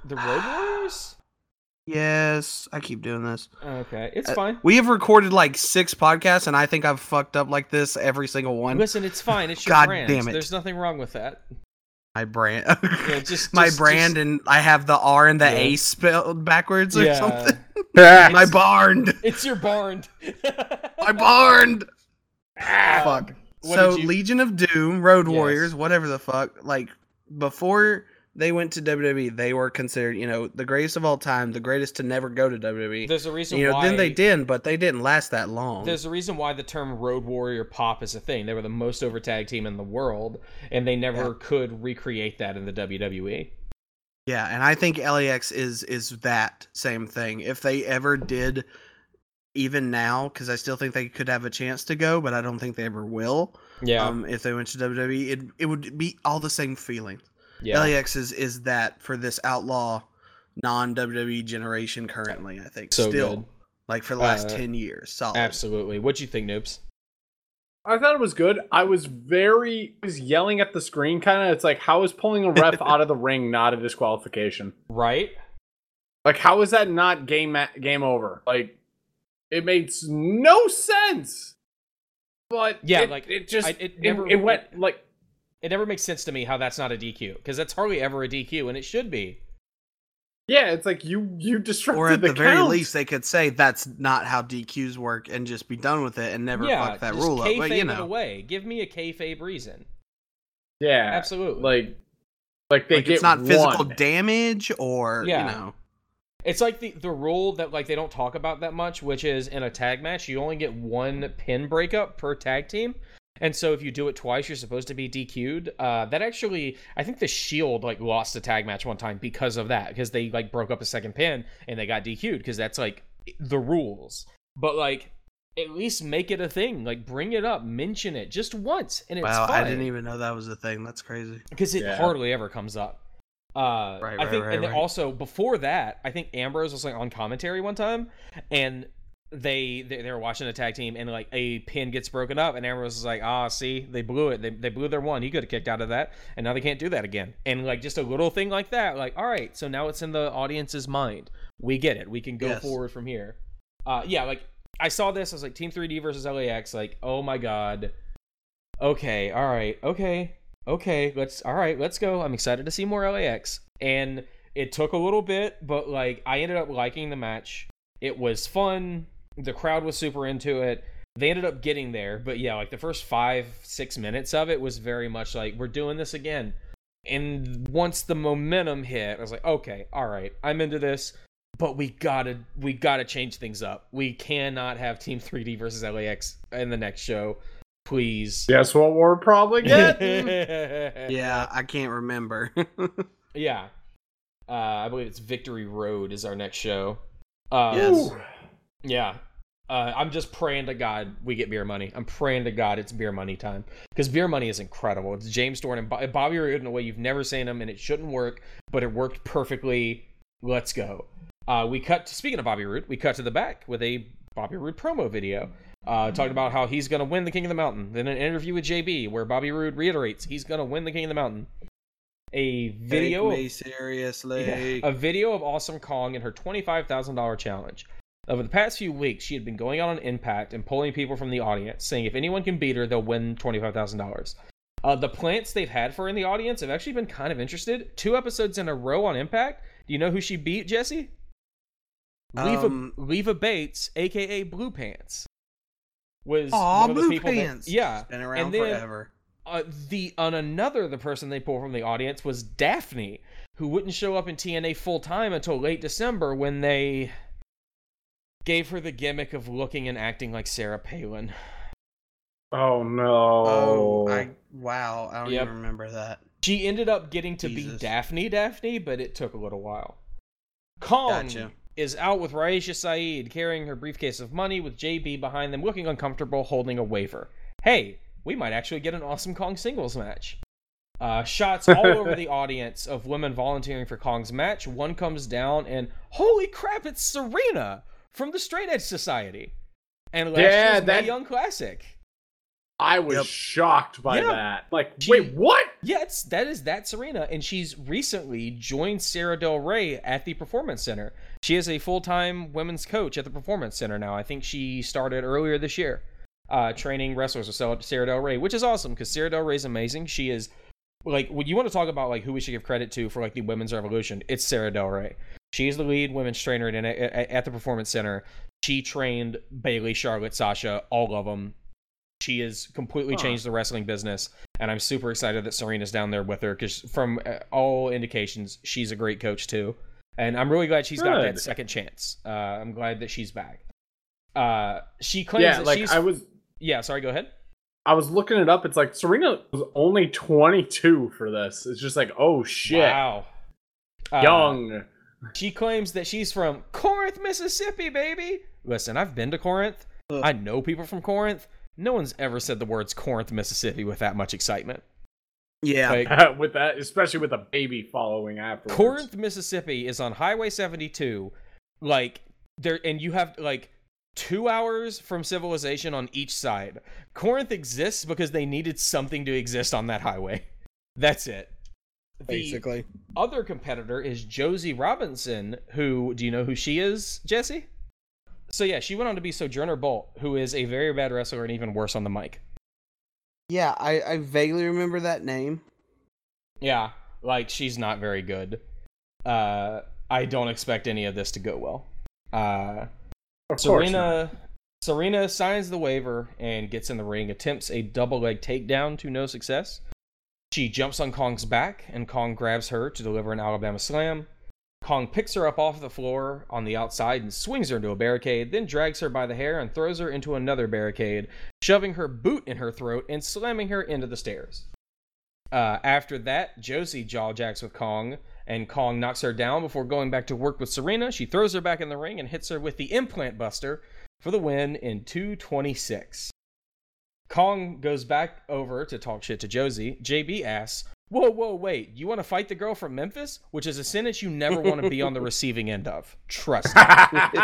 The Road *sighs* Warriors. Yes, I keep doing this. Okay, it's Uh, fine. We have recorded like six podcasts, and I think I've fucked up like this every single one. Listen, it's fine. It's your God brand. damn it. There's nothing wrong with that. My brand, *laughs* Yeah, just my brand, just- and I have the R and the Yeah. A spelled backwards or yeah. something. *laughs* My barn, It's your barn. *laughs* my barn. Ah, Fuck. what So you- Legion of Doom, Road Yes. Warriors, whatever the fuck. Like before they went to WWE, they were considered, you know, the greatest of all time, the greatest to never go to WWE. There's a reason you know, why. then they did, but they didn't last that long. There's a reason why the term Road Warrior Pop is a thing. They were the most over tag team in the world, and they never Yeah. could recreate that in the. WWE. Yeah, and I think LAX is is that same thing. If they ever did, even now, because I still think they could have a chance to go, but I don't think they ever will. Yeah, Um, if they went to WWE, it it would be all the same feelings. Yeah. LAX is is that for this outlaw non WWE generation currently. I think so still good. like for the last Uh, ten years, solid. Absolutely. What do you think, Noobs? I thought it was good. I was very I was yelling at the screen kind of. It's like how is pulling a ref *laughs* out of the ring not a disqualification? Right? Like how is that not game game over? Like it makes no sense. But Yeah, it, like, it just I- it, it it, went like It never makes sense to me how that's not a DQ because that's hardly ever a DQ, and it should be. yeah, it's like you you disrupted or at the, very count. least, they could say that's not how DQs work and just be done with it and never yeah, fuck that just rule up. But you know, away. Give me a kayfabe reason. yeah, Absolutely. like like they like get it's not physical damage or Yeah. you know. It's like the the rule that like they don't talk about that much, which is in a tag match you only get one pin breakup per tag team. And so if you do it twice, you're supposed to be DQ'd. Uh, that actually, I think the Shield like lost a tag match one time because of that, because they like broke up a second pin and they got DQ'd because that's like the rules. But like, at least make it a thing. Like, bring it up, mention it just once, and it's Wow, fine. I didn't even know that was a thing. That's crazy. because it Yeah. hardly ever comes up. Uh, Right, I right, think, right, and right. also before that, I think Ambrose was like on commentary one time, and they they, they were watching a tag team, and like a pin gets broken up, and Ambrose is like, ah, see, they blew it, they, they blew their one. He could have kicked out of that, and now they can't do that again. And like just a little thing like that, like all right, so now it's in the audience's mind. We get it. We can go Yes. forward from here. Uh, yeah, like I saw this, I was like Team 3D versus LAX, like oh my god. Okay, all right, okay, okay, let's all right, let's go. I'm excited to see more LAX. And it took a little bit, but like I ended up liking the match. It was fun. The crowd was super into it. They ended up getting there, but yeah, like the first five, six minutes of it was very much like we're doing this again. And once the momentum hit, I was like, okay, all right, I'm into this. But we gotta, we gotta change things up. We cannot have Team 3D versus LAX in the next show, please. Guess what we're probably *laughs* getting? Yeah, I can't remember. *laughs* Yeah. Uh, I believe it's Victory Road is our next show. Uh, Yes. Yeah. Uh, I'm just praying to God we get beer money. I'm praying to God it's beer money time because beer money is incredible. It's James Storm and Bo- Bobby Roode in a way you've never seen him, and it shouldn't work, but it worked perfectly. Let's go. Uh, we cut. Speaking of Bobby Roode, we cut to the back with a Bobby Roode promo video. Uh, talking about how he's going to win the King of the Mountain. Then an interview with JB where Bobby Roode reiterates he's going to win the King of the Mountain. A video Take me seriously. yeah. A video of Awesome Kong and her $25,000 challenge. Over the past few weeks, she had been going out on Impact and pulling people from the audience, saying if anyone can beat her, they'll win $25,000. Uh, the plants they've had for her in the audience have actually been kind of interested. Two episodes in a row on Impact. Do you know who she beat, Jesse? Leva, Um, Leva Bates, aka Blue Pants, was Aw, one of the Blue people that- Pants. yeah, Been around and then, forever. uh, the on another the person they pulled from the audience was Daffney, who wouldn't show up in TNA full time until late December when they gave her the gimmick of looking and acting like Sarah Palin. Oh no. Oh, I wow, I don't Yep. even remember that. She ended up getting to be Daffney Daffney, but it took a little while. Kong Gotcha. is out with Raisha Saeed carrying her briefcase of money with JB behind them looking uncomfortable holding a waiver. Hey, we might actually get an awesome Kong singles match. Uh, shots all *laughs* over the audience of women volunteering for Kong's match. One comes down and holy crap, it's Serena from the Straight Edge Society. And last Yeah, year's Mae that- Young Classic. I was Yep. shocked by Yeah. that. Like, She- wait, what? Yeah, it's, that is that Serena, and she's recently joined Sarah Del Rey at the Performance Center. She is a full time women's coach at the Performance Center now. I think she started earlier this year, uh, training wrestlers with Sarah- Sarah Del Rey, which is awesome because Sarah Del Rey is amazing. She is like when you want to talk about like who we should give credit to for like the women's revolution, it's Sarah Del Rey. She is the lead women's trainer in, at, at the Performance Center. She trained Bayley, Charlotte, Sasha, all of them. She has completely Huh. changed the wrestling business and I'm super excited that Serena's down there with her because from uh, all indications, she's a great coach too, and I'm really glad she's got that second chance. Uh, I'm glad that she's back. Uh, she claims Yeah, that like she's I was yeah. Sorry, go ahead. I was looking it up. It's like Serena was only 22 for this. It's just like, oh shit. Wow, Uh, Young. She claims that she's from Corinth, Mississippi, baby. Listen, I've been to Corinth. Ugh. I know people from Corinth. No one's ever said the words Corinth, Mississippi with that much excitement. Yeah, Like, *laughs* with that, especially with a baby following after. Corinth, Mississippi is on Highway 72. Like there and you have like 2 hours from civilization on each side. Corinth exists because they needed something to exist on that highway. *laughs* That's it. The basically. other competitor is Josie Robinson, who do you know who she is, Jesse? So yeah, she went on to be Sojourner Bolt, who is a very bad wrestler and even worse on the mic. Yeah, I, I vaguely remember that name. Yeah, like she's not very good. Uh I don't expect any of this to go well. Uh Of course Serena Serena signs the waiver and gets in the ring, attempts a double leg takedown to no success. She jumps on Kong's back, and Kong grabs her to deliver an Alabama slam. Kong picks her up off the floor on the outside and swings her into a barricade, then drags her by the hair and throws her into another barricade, shoving her boot in her throat and slamming her into the stairs. Uh, after that, Josie jawjacks with Kong, and Kong knocks her down before going back to work with Serena. She throws her back in the ring and hits her with the implant buster for the win in 226. Kong goes back over to talk shit to Josie. JB asks, Whoa, whoa, wait, you want to fight the girl from Memphis? Which is a sentence you never want to be on the *laughs* receiving end of. Trust me. *laughs*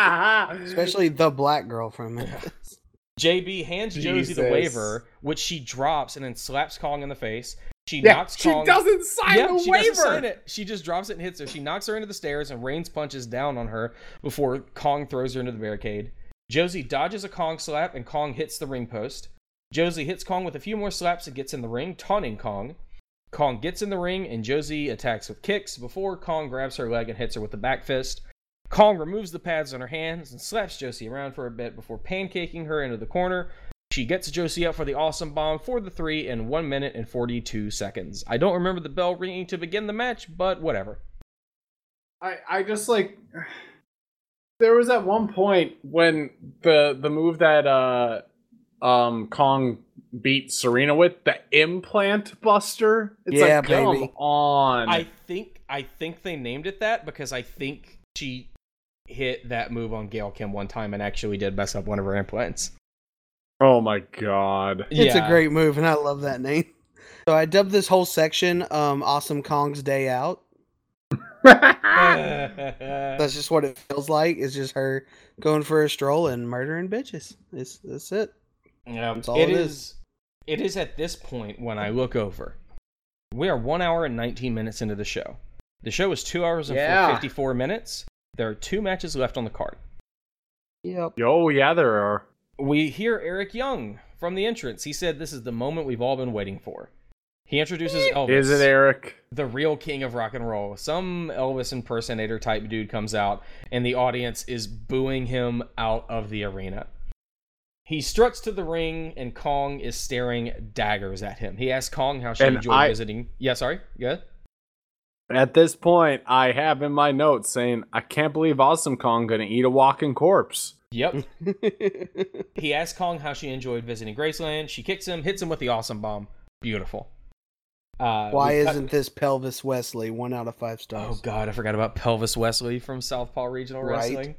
Especially the black girl from Memphis. *laughs* JB hands Josie the waiver, which she drops and then slaps Kong in the face. She yeah, knocks Kong. she doesn't sign yeah, the she waiver. doesn't sign it. She just drops it and hits her. She knocks her into the stairs and rains punches down on her before Kong throws her into the barricade. Josie dodges a Kong slap and Kong hits the ring post. Josie hits Kong with a few more slaps and gets in the ring, taunting Kong. Kong gets in the ring and Josie attacks with kicks before Kong grabs her leg and hits her with a back fist. Kong removes the pads on her hands and slaps Josie around for a bit before pancaking her into the corner. She gets Josie up for the awesome bomb for the three in 1 minute and 42 seconds. I don't remember the bell ringing to begin the match, but whatever. I I just like *sighs* there was at one point when the the move that uh um Kong beat Serena with the implant buster. It's Yeah, like come baby. on. I think I think they named it that because I think she hit that move on Gail Kim one time and actually did mess up one of her implants. oh my god. It's Yeah. a great move, and I love that name. So I dubbed this whole section um, "Awesome Kong's Day Out." *laughs* That's just what it feels like. It's just her going for a stroll and murdering bitches. It's that's it. Yeah, That's all it it is. is. It is at this point when I look over. We are one hour and 19 minutes into the show. The show is two hours and Yeah. 54 minutes. There are two matches left on the card. Yep. Oh, yeah, there are. We hear Eric Young from the entrance. He said, This is the moment we've all been waiting for. He introduces Elvis. Is it Eric? the real king of rock and roll. Some Elvis impersonator type dude comes out, and the audience is booing him out of the arena. He struts to the ring, and Kong is staring daggers at him. He asks Kong how she And enjoyed I- visiting. Yeah, sorry. Good. At this point, I have in my notes saying, I can't believe Awesome Kong gonna eat a walking corpse. Yep. *laughs* he asks Kong how she enjoyed visiting Graceland. She kicks him, hits him with the awesome bomb. Beautiful. Uh, Why cut- isn't this Pelvis Wesley one out of five stars? Oh God, I forgot about Pelvis Wesley from Southpaw Regional Right. Wrestling.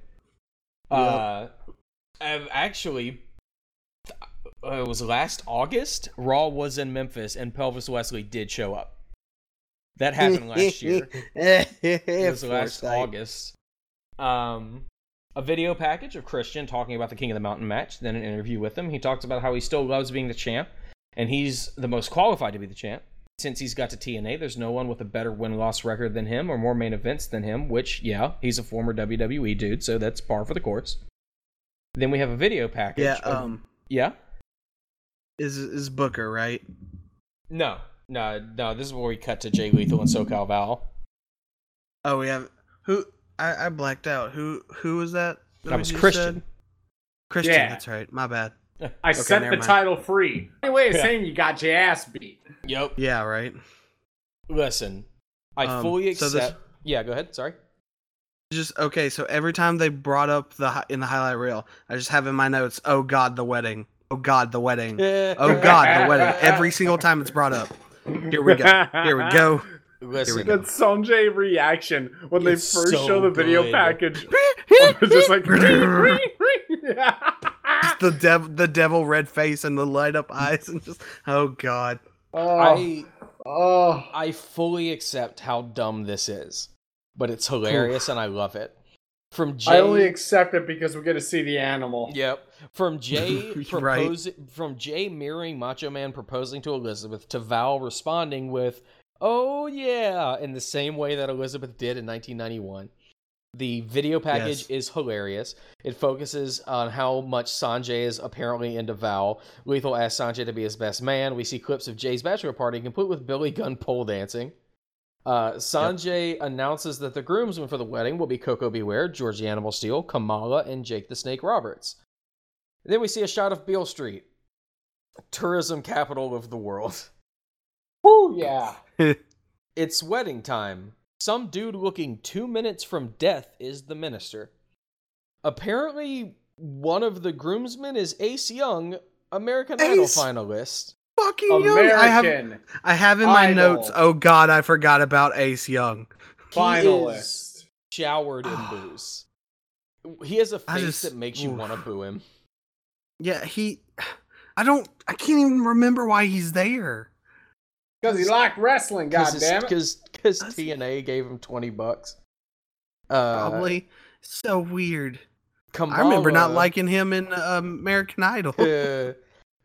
Uh, I've actually, uh, it was last August. Raw was in Memphis, and Pelvis Wesley did show up. That happened *laughs* last year. It was *laughs* last Foresight. August. Um, a video package of Christian talking about the King of the Mountain match, then an interview with him. He talks about how he still loves being the champ, and he's the most qualified to be the champ. Since he's got to TNA, there's no one with a better win loss record than him or more main events than him, which, yeah, he's a former WWE dude, so that's par for the course. Then we have a video package. Yeah. of- Um. yeah? Is is Booker right? No, no, no. This is where we cut to Jay Lethal and SoCal Val. Oh, we have who? I, I blacked out. Who who was that? That was Christian. said? Christian. Yeah. That's right. My bad. *laughs* I set the mind. title free. Anyway, Yeah. saying you got your ass beat. Yep. Yeah. Right. Listen, I Um, fully so accept. this- Yeah, go ahead. Sorry. Just okay. So every time they brought up the in the highlight reel, I just have in my notes. Oh God, the wedding. Oh God, the wedding. *laughs* Oh God, the wedding. Every single time it's brought up. Here we go. Here we go. Listen, go. That Sanjay reaction when they first so show the video good. package. *laughs* *laughs* It's just like the dev the devil red face and the light up eyes and just oh God. oh, I oh. I fully accept how dumb this is, but it's hilarious and I love it. From Jay, I only accept it because we get to see the animal. Yep. *laughs* From Jay Right. proposing from Jay mirroring Macho Man proposing to Elizabeth to Val responding with "Oh yeah" in the same way that Elizabeth did in 1991. The video package Yes. is hilarious. It focuses on how much Sanjay is apparently into Val. Lethal asks Sanjay to be his best man. We see clips of Jay's bachelor party complete with Billy Gunn pole dancing. Uh, Sanjay announces that the groomsmen for the wedding will be Koko B. Ware, George the Animal Steele, Kamala, and Jake the Snake Roberts. Then we see a shot of Beale Street, tourism capital of the world. Woo, yeah. *laughs* It's wedding time. Some dude looking two minutes from death is the minister. Apparently, one of the groomsmen is Ace Young, American Idol finalist. Fucking young. I have I have in my Idol. notes. Oh God, I forgot about Ace Young. He finalist. is showered in *sighs* booze. He has a face just- that makes you want to boo him. Yeah, he. I don't. I can't even remember why he's there. Because he liked wrestling, God Because damn it. because Does he? TNA gave him twenty bucks. Uh, Probably. So weird. Kamala, I remember not liking him in uh, American Idol. *laughs* uh,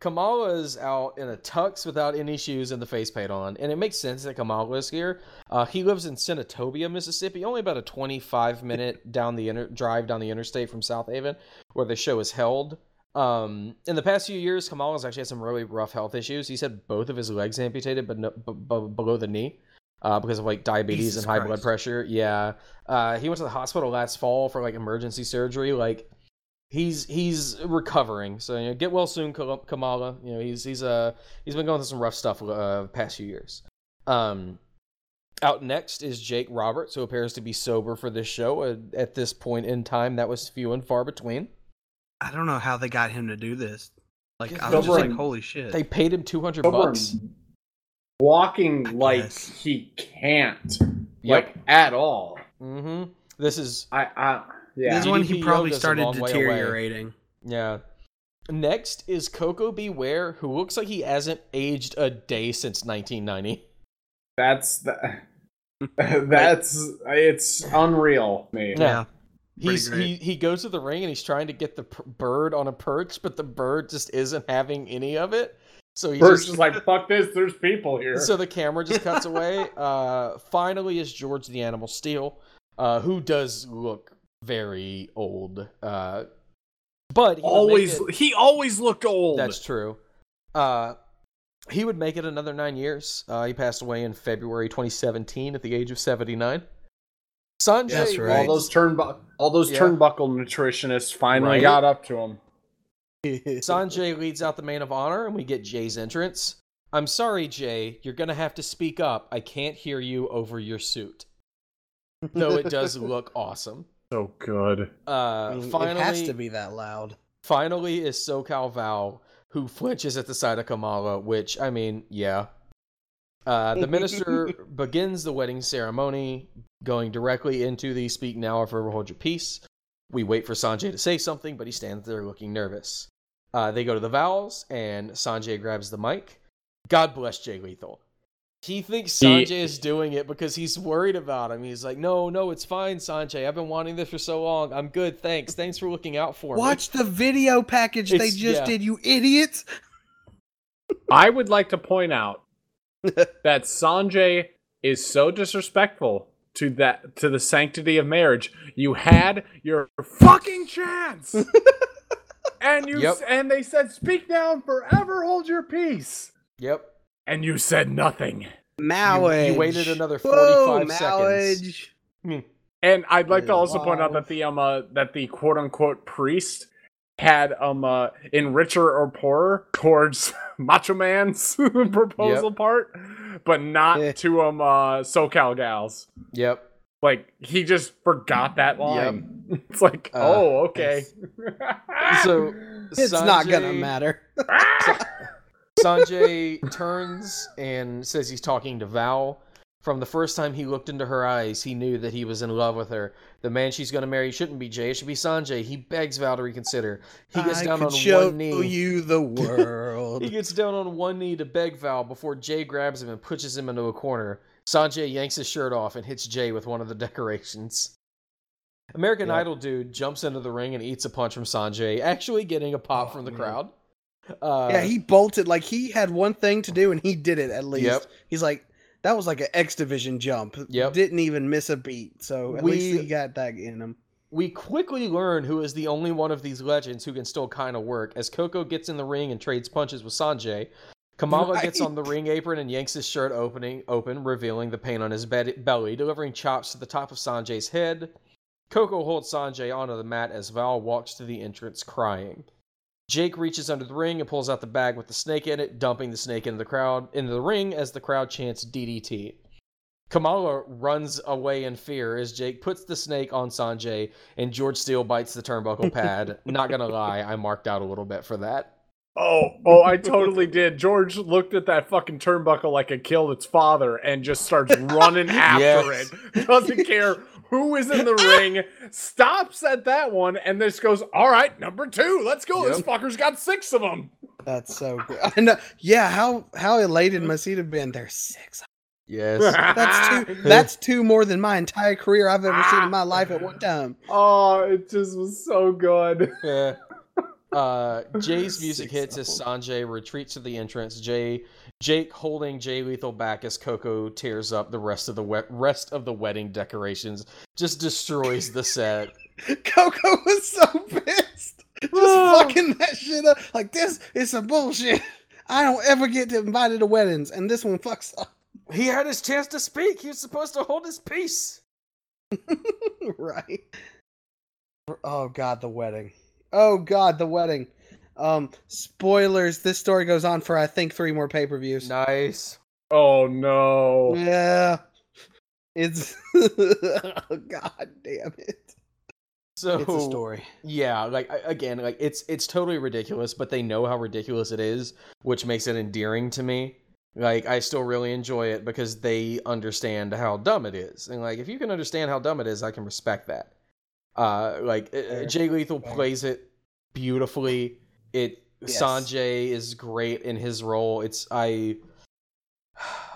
Kamala is out in a tux without any shoes and the face paint on, and it makes sense that Kamala is here. Uh, he lives in Senatobia, Mississippi, only about a 25 minute down the inter- drive down the interstate from Southaven, where the show is held. Um, in the past few years, Kamala's actually had some really rough health issues. He's had both of his legs amputated, but no, b- b- below the knee. Uh, because of like diabetes Jesus and high blood pressure. Yeah. Uh, he went to the hospital last fall for like emergency surgery. Like, he's he's recovering. So you know, get well soon, Kamala. You know, he's he's uh he's been going through some rough stuff uh past few years. Um, out next is Jake Roberts, who appears to be sober for this show. Uh, at this point in time, that was few and far between. I don't know how they got him to do this. Like Just I was just like, holy shit. They paid him two hundred bucks. Walking like he can't. Yep. Like, at all. Mm-hmm. This is I, I, yeah. this one he probably started long way away. deteriorating. yeah. Next is Koko B. Ware, who looks like he hasn't aged a day since 1990. That's the, *laughs* that's it's unreal, man. Yeah. Yeah. He's he he goes to the ring and he's trying to get the p- bird on a perch, but the bird just isn't having any of it. So he's First just like, fuck this, there's people here. so the camera just cuts *laughs* away. Uh, finally, is George the Animal Steele, uh, who does look very old. Uh, but he always it- he always looked old. that's true. Uh, he would make it another nine years. Uh, he passed away in February 2017 at the age of 79. Sanjay, That's all right. those turnbuckle all those Yeah. turnbuckle nutritionists finally Right. got up to him. *laughs* Sanjay leads out the man of honor, and we get Jay's entrance. I'm sorry, Jay. You're gonna have to speak up. I can't hear you over your suit. Though it does *laughs* look awesome. So good. Uh, I mean, finally, it has to be that loud. finally is SoCal Val who flinches at the sight of Kamala, which I mean, yeah. Uh, the minister *laughs* begins the wedding ceremony, going directly into the "Speak now or forever hold your peace." We wait for Sanjay to say something, but he stands there looking nervous. Uh, they go to the vows, and Sanjay grabs the mic. God bless Jay Lethal. He thinks He- Sanjay is doing it because he's worried about him. He's like, "No, no, it's fine, Sanjay. I've been wanting this for so long. I'm good. Thanks. Thanks for looking out for me." Watch the video package they just yeah. did, you idiots. *laughs* I would like to point out that Sanjay is so disrespectful to that to the sanctity of marriage. You had your fucking chance. *laughs* and you Yep. and they said speak now and forever hold your peace. Yep. And you said nothing. Marriage. you waited another Whoa, 45 seconds. marriage. Hmm. And I'd like to Yeah. also point out that the um uh, that the quote unquote priest had um uh, in richer or poorer towards *laughs* Macho Man's *laughs* proposal part, but not Yeah. to um uh SoCal gals. Yep. Like he just forgot that line. *laughs* It's like, Uh, oh, okay. So It's not gonna matter. Sanjay turns and says he's talking to Val. From the first time he looked into her eyes, he knew that he was in love with her. The man she's going to marry shouldn't be Jay, it should be Sanjay. He begs Val to reconsider. He gets I down on show one knee. you the world. *laughs* He gets down on one knee to beg Val before Jay grabs him and pushes him into a corner. Sanjay yanks his shirt off and hits Jay with one of the *laughs* decorations. American Yep. Idol dude jumps into the ring and eats a punch from Sanjay, actually getting a pop Oh, from the man. crowd. Uh, yeah, he bolted like he had one thing to do and he did it at least. Yep. He's like that was like an X division jump. Yep. Didn't even miss a beat. So at We- least he got that in him. We quickly learn who is the only one of these legends who can still kind of work as Koko gets in the ring and trades punches with Sanjay. Kamala gets on the ring apron and yanks his shirt opening open, revealing the pain on his bed- belly, delivering chops to the top of Sanjay's head. Koko holds Sanjay onto the mat as Val walks to the entrance crying. Jake reaches under the ring and pulls out the bag with the snake in it, dumping the snake into the crowd into the ring as the crowd chants DDT. Kamala runs away in fear as Jake puts the snake on Sanjay and George Steele bites the turnbuckle *laughs* pad. Not gonna lie, I marked out a little bit for that. Oh, oh, I totally did. George looked at that fucking turnbuckle like it killed its father and just starts running *laughs* after Yes. it. Doesn't care who is in the ring, stops at that one, and this goes, All right, number two, let's go. This fucker's got six of them. That's so good. I know. Yeah, how how elated must he have been? There's six. Yes. That's two. *laughs* That's two more than my entire career I've ever seen in my life at one *laughs* time. Oh, it just was so good. Yeah. Uh, *laughs* Jay's music Six hits as. Sanjay retreats to the entrance. Jay, Jake holding Jay Lethal back as Koko tears up the rest of the we- rest of the wedding decorations, just destroys the set. *laughs* Koko was so pissed. Just fucking that shit up. Like this is some bullshit. I don't ever get invited to weddings, and this one fucks up. He had his chance to speak. He was supposed to hold his peace. *laughs* right. Oh god, the wedding. Oh god, the wedding. Um, spoilers. This story goes on for I think three more pay per views. Nice. Oh no. Yeah. It's *laughs* oh, god damn it. So It's a story. Yeah, like again, like it's it's totally ridiculous, but they know how ridiculous it is, which makes it endearing to me. Like I still really enjoy it because they understand how dumb it is, and like if you can understand how dumb it is, I can respect that. Uh, like uh, Jay Lethal Fair. plays it beautifully. It Yes. Sanjay is great in his role. It's I.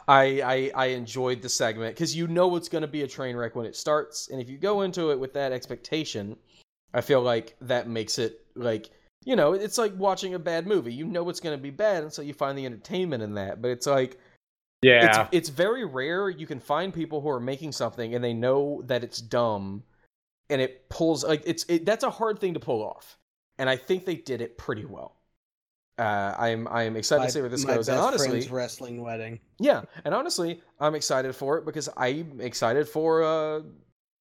I, I I enjoyed the segment because you know it's going to be a train wreck when it starts, and if you go into it with that expectation, I feel like that makes it like you know it's like watching a bad movie. You know it's going to be bad, and so you find the entertainment in that. But it's like Yeah. it's it's very rare you can find people who are making something and they know that it's dumb, and it pulls like it's it, that's a hard thing to pull off, and I think they did it pretty well. Uh, I'm I'm excited to see where this my goes, and honestly, friend's wrestling wedding. yeah, and honestly, I'm excited for it because I'm excited for uh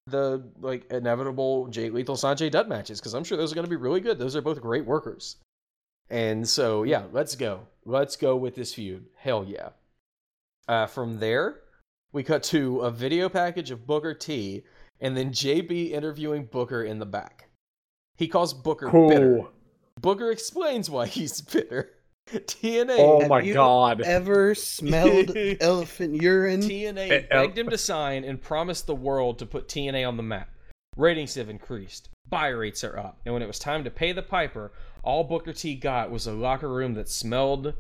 the like inevitable Jay Lethal Sanjay Dutt matches because I'm sure those are going to be really good. Those are both great workers, and so yeah, let's go, let's go with this feud. Hell yeah! Uh, from there, we cut to a video package of Booker T and then JB interviewing Booker in the back. He calls Booker bitter. Booker explains why *laughs* he's bitter. TNA Oh Have my you god. Ever smelled *laughs* elephant urine? TNA Eh, oh. begged him to sign and promised the world to put TNA on the map. Ratings have increased, buy rates are up, and when it was time to pay the piper, all Booker T got was a locker room that smelled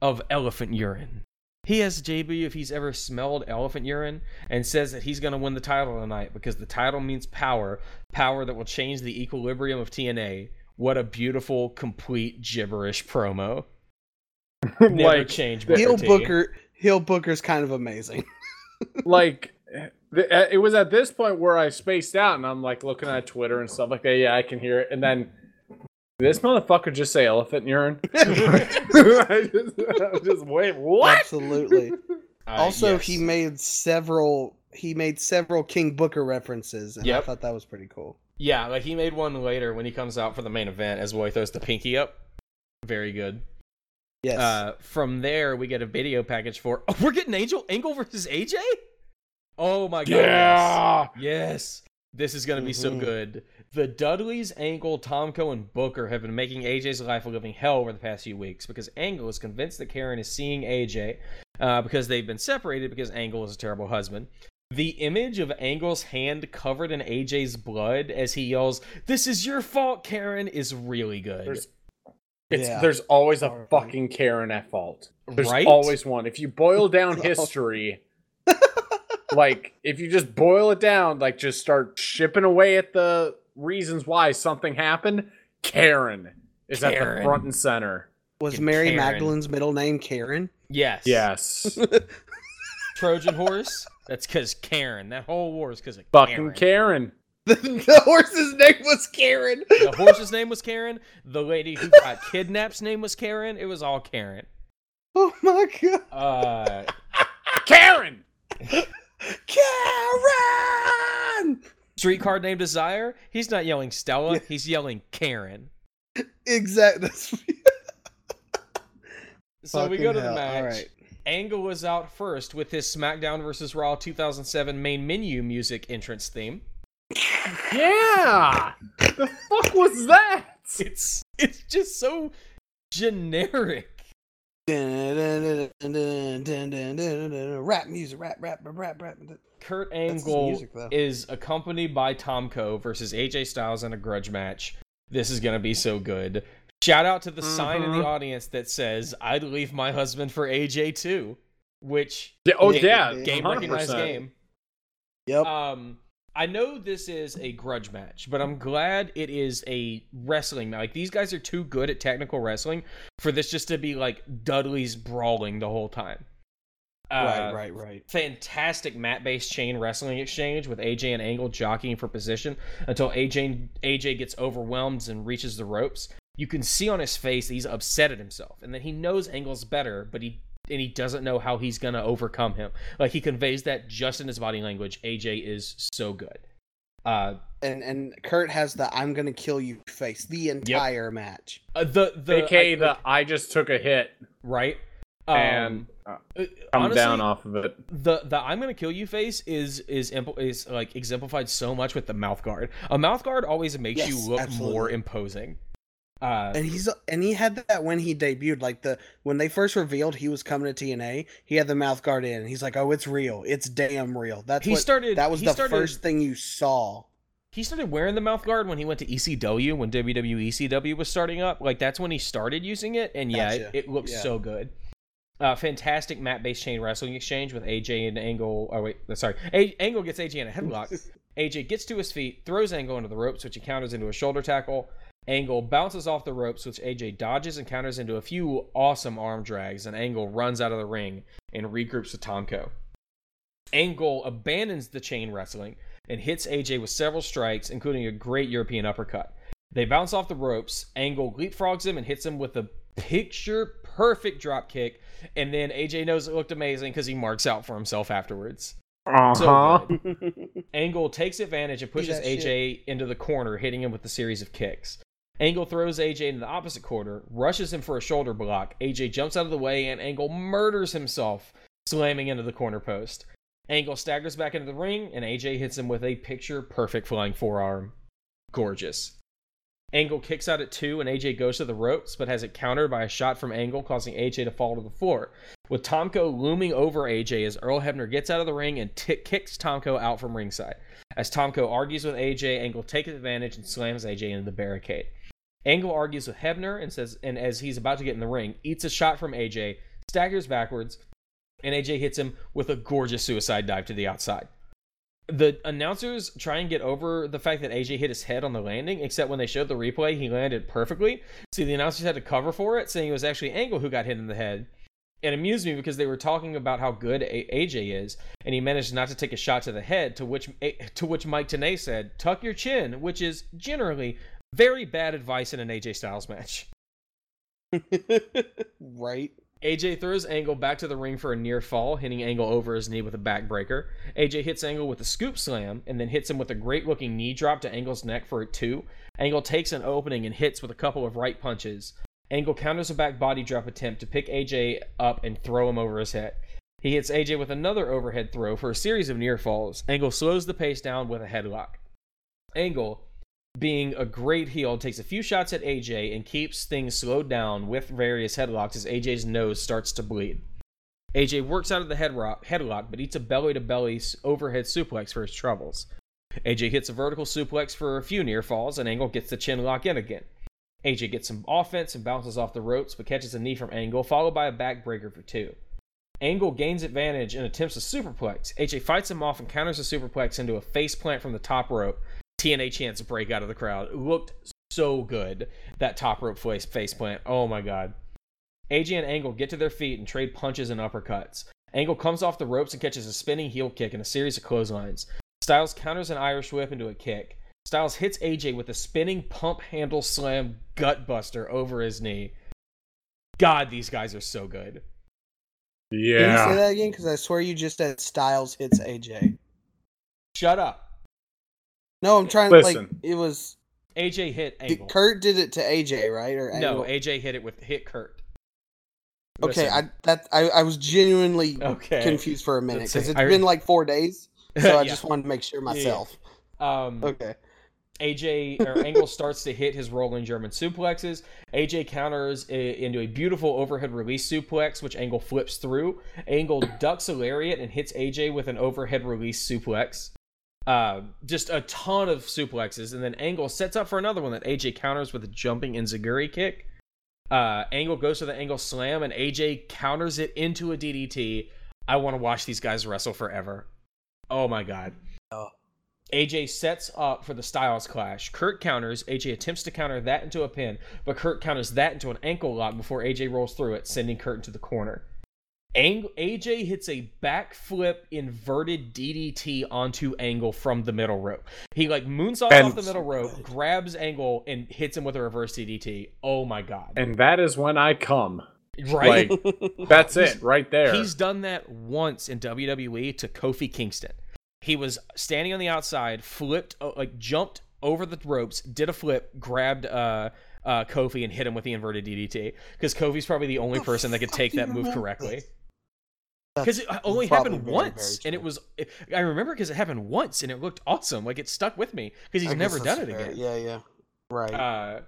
of elephant urine. He asks JB if he's ever smelled elephant urine and says that he's going to win the title tonight because the title means power, power that will change the equilibrium of TNA. What a beautiful, complete gibberish promo. *laughs* Never like, change Heel T. Booker, Heel Booker's kind of amazing. *laughs* like uh, it was at this point where I spaced out and I'm like looking at Twitter and stuff like that. Yeah, I can hear it. And then did this motherfucker just say elephant urine. *laughs* I just, I just wait, what? Absolutely. *laughs* Uh, also, yes. he made several. He made several King Booker references, and I thought that was pretty cool. Yeah, like he made one later when he comes out for the main event as Roy throws the pinky up. Very good. Yes. Uh, from there, we get a video package for. Oh, we're getting Angel Angle versus AJ. Oh my god! Yeah. Yes. Yes. This is gonna be so Mhm. good. The Dudleys, Angle, Tomko, and Booker have been making AJ's life a living hell over the past few weeks because Angle is convinced that Karen is seeing AJ uh, because they've been separated because Angle is a terrible husband. The image of Angle's hand covered in AJ's blood as he yells, "This is your fault, Karen," is really good. There's it's Yeah. there's always a fucking Karen at fault. There's Right? always one. If you boil *laughs* down history, *laughs* like if you just boil it down, like just start shipping away at the reasons why something happened, Karen is at the front and center. was fucking Mary Karen. Magdalene's middle name Karen? yes. Yes. *laughs* Trojan horse. That's because Karen. That whole war is because of Karen. Fucking Karen. Karen. *laughs* The, the horse's name was Karen. The horse's name was Karen. The lady who got *laughs* kidnapped's name was Karen. It was all Karen. Oh my god, Uh, Karen! Karen! Streetcar named Desire. He's not yelling Stella. He's yelling Karen. Exactly. *laughs* That's So we go to the match. All right. Angle was out first with his SmackDown vs. Raw 2007 main menu music entrance theme. Yeah! the fuck was that? It's it's just so generic. Rap music, rap, rap, rap, rap. Kurt Angle music, is accompanied by Tomko versus AJ Styles in a grudge match. This is gonna be so good. Shout out to the sign in the Mhm. audience that says, "I'd leave my husband for AJ too," which oh yeah, game recognized 100%. game. Yep. Um, I know this is a grudge match, but I'm glad it is a wrestling match. Like these guys are too good at technical wrestling for this just to be like Dudley's brawling the whole time. right, Uh, right, right. fantastic mat-based chain wrestling exchange with AJ and Angle jockeying for position until AJ AJ gets overwhelmed and reaches the ropes. You can see on his face that he's upset at himself and that he knows Angle's better, but he and he doesn't know how he's gonna overcome him. Like he conveys that just in his body language. AJ is so good. Uh, And and Kurt has the "I'm gonna kill you" face the entire match. uh, the the AKA I- the I just took a hit right um, and uh, uh, come honestly, down off of it. the the I'm gonna kill you face is is impl- is like exemplified so much with the mouth guard. A mouth guard always makes you look absolutely. more imposing. Uh, And he's and he had that when he debuted, like the when they first revealed he was coming to TNA, he had the mouth guard in. He's like, "Oh, it's real. It's damn real." That's he what started. that was he the started, first thing you saw. He started wearing the mouth guard when he went to ECW when WWE ECW was starting up. Like that's when he started using it, and yeah, it, it looks Yeah. so good. Uh, fantastic mat-based chain wrestling exchange with AJ and Angle. Oh wait, sorry. A- Angle gets AJ in a headlock. *laughs* AJ gets to his feet, throws Angle into the ropes, which he counters into a shoulder tackle. Angle bounces off the ropes, which AJ dodges and counters into a few awesome arm drags, and Angle runs out of the ring and regroups with Tomko. Angle abandons the chain wrestling and hits AJ with several strikes, including a great European uppercut. They bounce off the ropes. Angle leapfrogs him and hits him with a picture perfect drop kick, and then AJ knows it looked amazing because he marks out for himself afterwards. Uh-huh. So. *laughs* Angle takes advantage and pushes that AJ into the corner, hitting him with a series of kicks. Angle throws AJ into the opposite corner, rushes him for a shoulder block. AJ jumps out of the way, and Angle murders himself, slamming into the corner post. Angle staggers back into the ring, and AJ hits him with a picture perfect flying forearm. Gorgeous. Angle kicks out at two, and AJ goes to the ropes, but has it countered by a shot from Angle, causing AJ to fall to the floor. With Tomko looming over AJ as Earl Hebner gets out of the ring and t- kicks Tomko out from ringside. As Tomko argues with AJ, Angle takes advantage and slams AJ into the barricade. Angle argues with Hebner and says, and as he's about to get in the ring, eats a shot from AJ, staggers backwards, and AJ hits him with a gorgeous suicide dive to the outside the announcers try and get over the fact that AJ hit his head on the landing, except when they showed the replay, he landed perfectly. See, the announcers had to cover for it, saying it was actually Angle who got hit in the head. It amused me because they were talking about how good AJ is, and he managed not to take a shot to the head. To which to which Mike Tenay said, "Tuck your chin," which is generally very bad advice in an AJ Styles match. *laughs* right. AJ throws Angle back to the ring for a near fall, hitting Angle over his knee with a backbreaker. AJ hits Angle with a scoop slam and then hits him with a great looking knee drop to Angle's neck for a two. Angle takes an opening and hits with a couple of right punches. Angle counters a back body drop attempt to pick AJ up and throw him over his head. He hits AJ with another overhead throw for a series of near falls. Angle slows the pace down with a headlock. Angle being a great heel, takes a few shots at AJ and keeps things slowed down with various headlocks as AJ's nose starts to bleed. AJ works out of the headlock, headlock but eats a belly to belly overhead suplex for his troubles. AJ hits a vertical suplex for a few near falls, and Angle gets the chin lock in again. AJ gets some offense and bounces off the ropes, but catches a knee from Angle, followed by a backbreaker for two. Angle gains advantage and attempts a superplex. AJ fights him off and counters the superplex into a faceplant from the top rope, TNA chance to break out of the crowd. It looked so good. That top rope face face plant. Oh my god. AJ and Angle get to their feet and trade punches and uppercuts. Angle comes off the ropes and catches a spinning heel kick and a series of clotheslines. Styles counters an Irish whip into a kick. Styles hits AJ with a spinning pump handle slam gutbuster over his knee. God, these guys are so good. Yeah. Can you say that again? Because I swear you just said Styles hits AJ. Shut up. No, I'm trying Listen. like it was AJ hit Angle. Kurt did it to AJ, right? Or no, Angle? AJ hit it with hit Kurt. Okay, Listen. I that I, I was genuinely Okay. confused for a minute Let's because see. it's I- been like four days, *laughs* so I Yeah. just wanted to make sure Yeah, yeah. myself. Um, Okay. AJ or Angle starts to hit his rolling German suplexes. AJ counters i- into a beautiful overhead release suplex, which Angle flips through. Angle ducks a lariat and hits AJ with an overhead release suplex. Uh, just a ton of suplexes, and then Angle sets up for another one that AJ counters with a jumping enziguri kick. Uh, Angle goes to the Angle slam, and AJ counters it into a DDT. I want to watch these guys wrestle forever. Oh my god. Oh. AJ sets up for the Styles clash. Kurt counters. AJ attempts to counter that into a pin, but Kurt counters that into an ankle lock before AJ rolls through it, sending Kurt into the corner. Ang- AJ hits a backflip inverted DDT onto Angle from the middle rope. He like moonsaults And- off the middle rope, grabs Angle, and hits him with a reverse DDT. Oh my god! And that is when I come. right? Like that's it right there. He's done that once in WWE to Kofi Kingston. He was standing on the outside, flipped, uh, like jumped over the ropes, did a flip, grabbed uh, uh, Kofi, and hit him with the inverted DDT. Because Kofi's probably the only The person that could take that move correctly. this? Because it only happened very, once, very and it true. was. I remember because it happened once, and it looked awesome. Like it stuck with me because he's I never done it fair. again. Yeah, yeah. Right. Uh,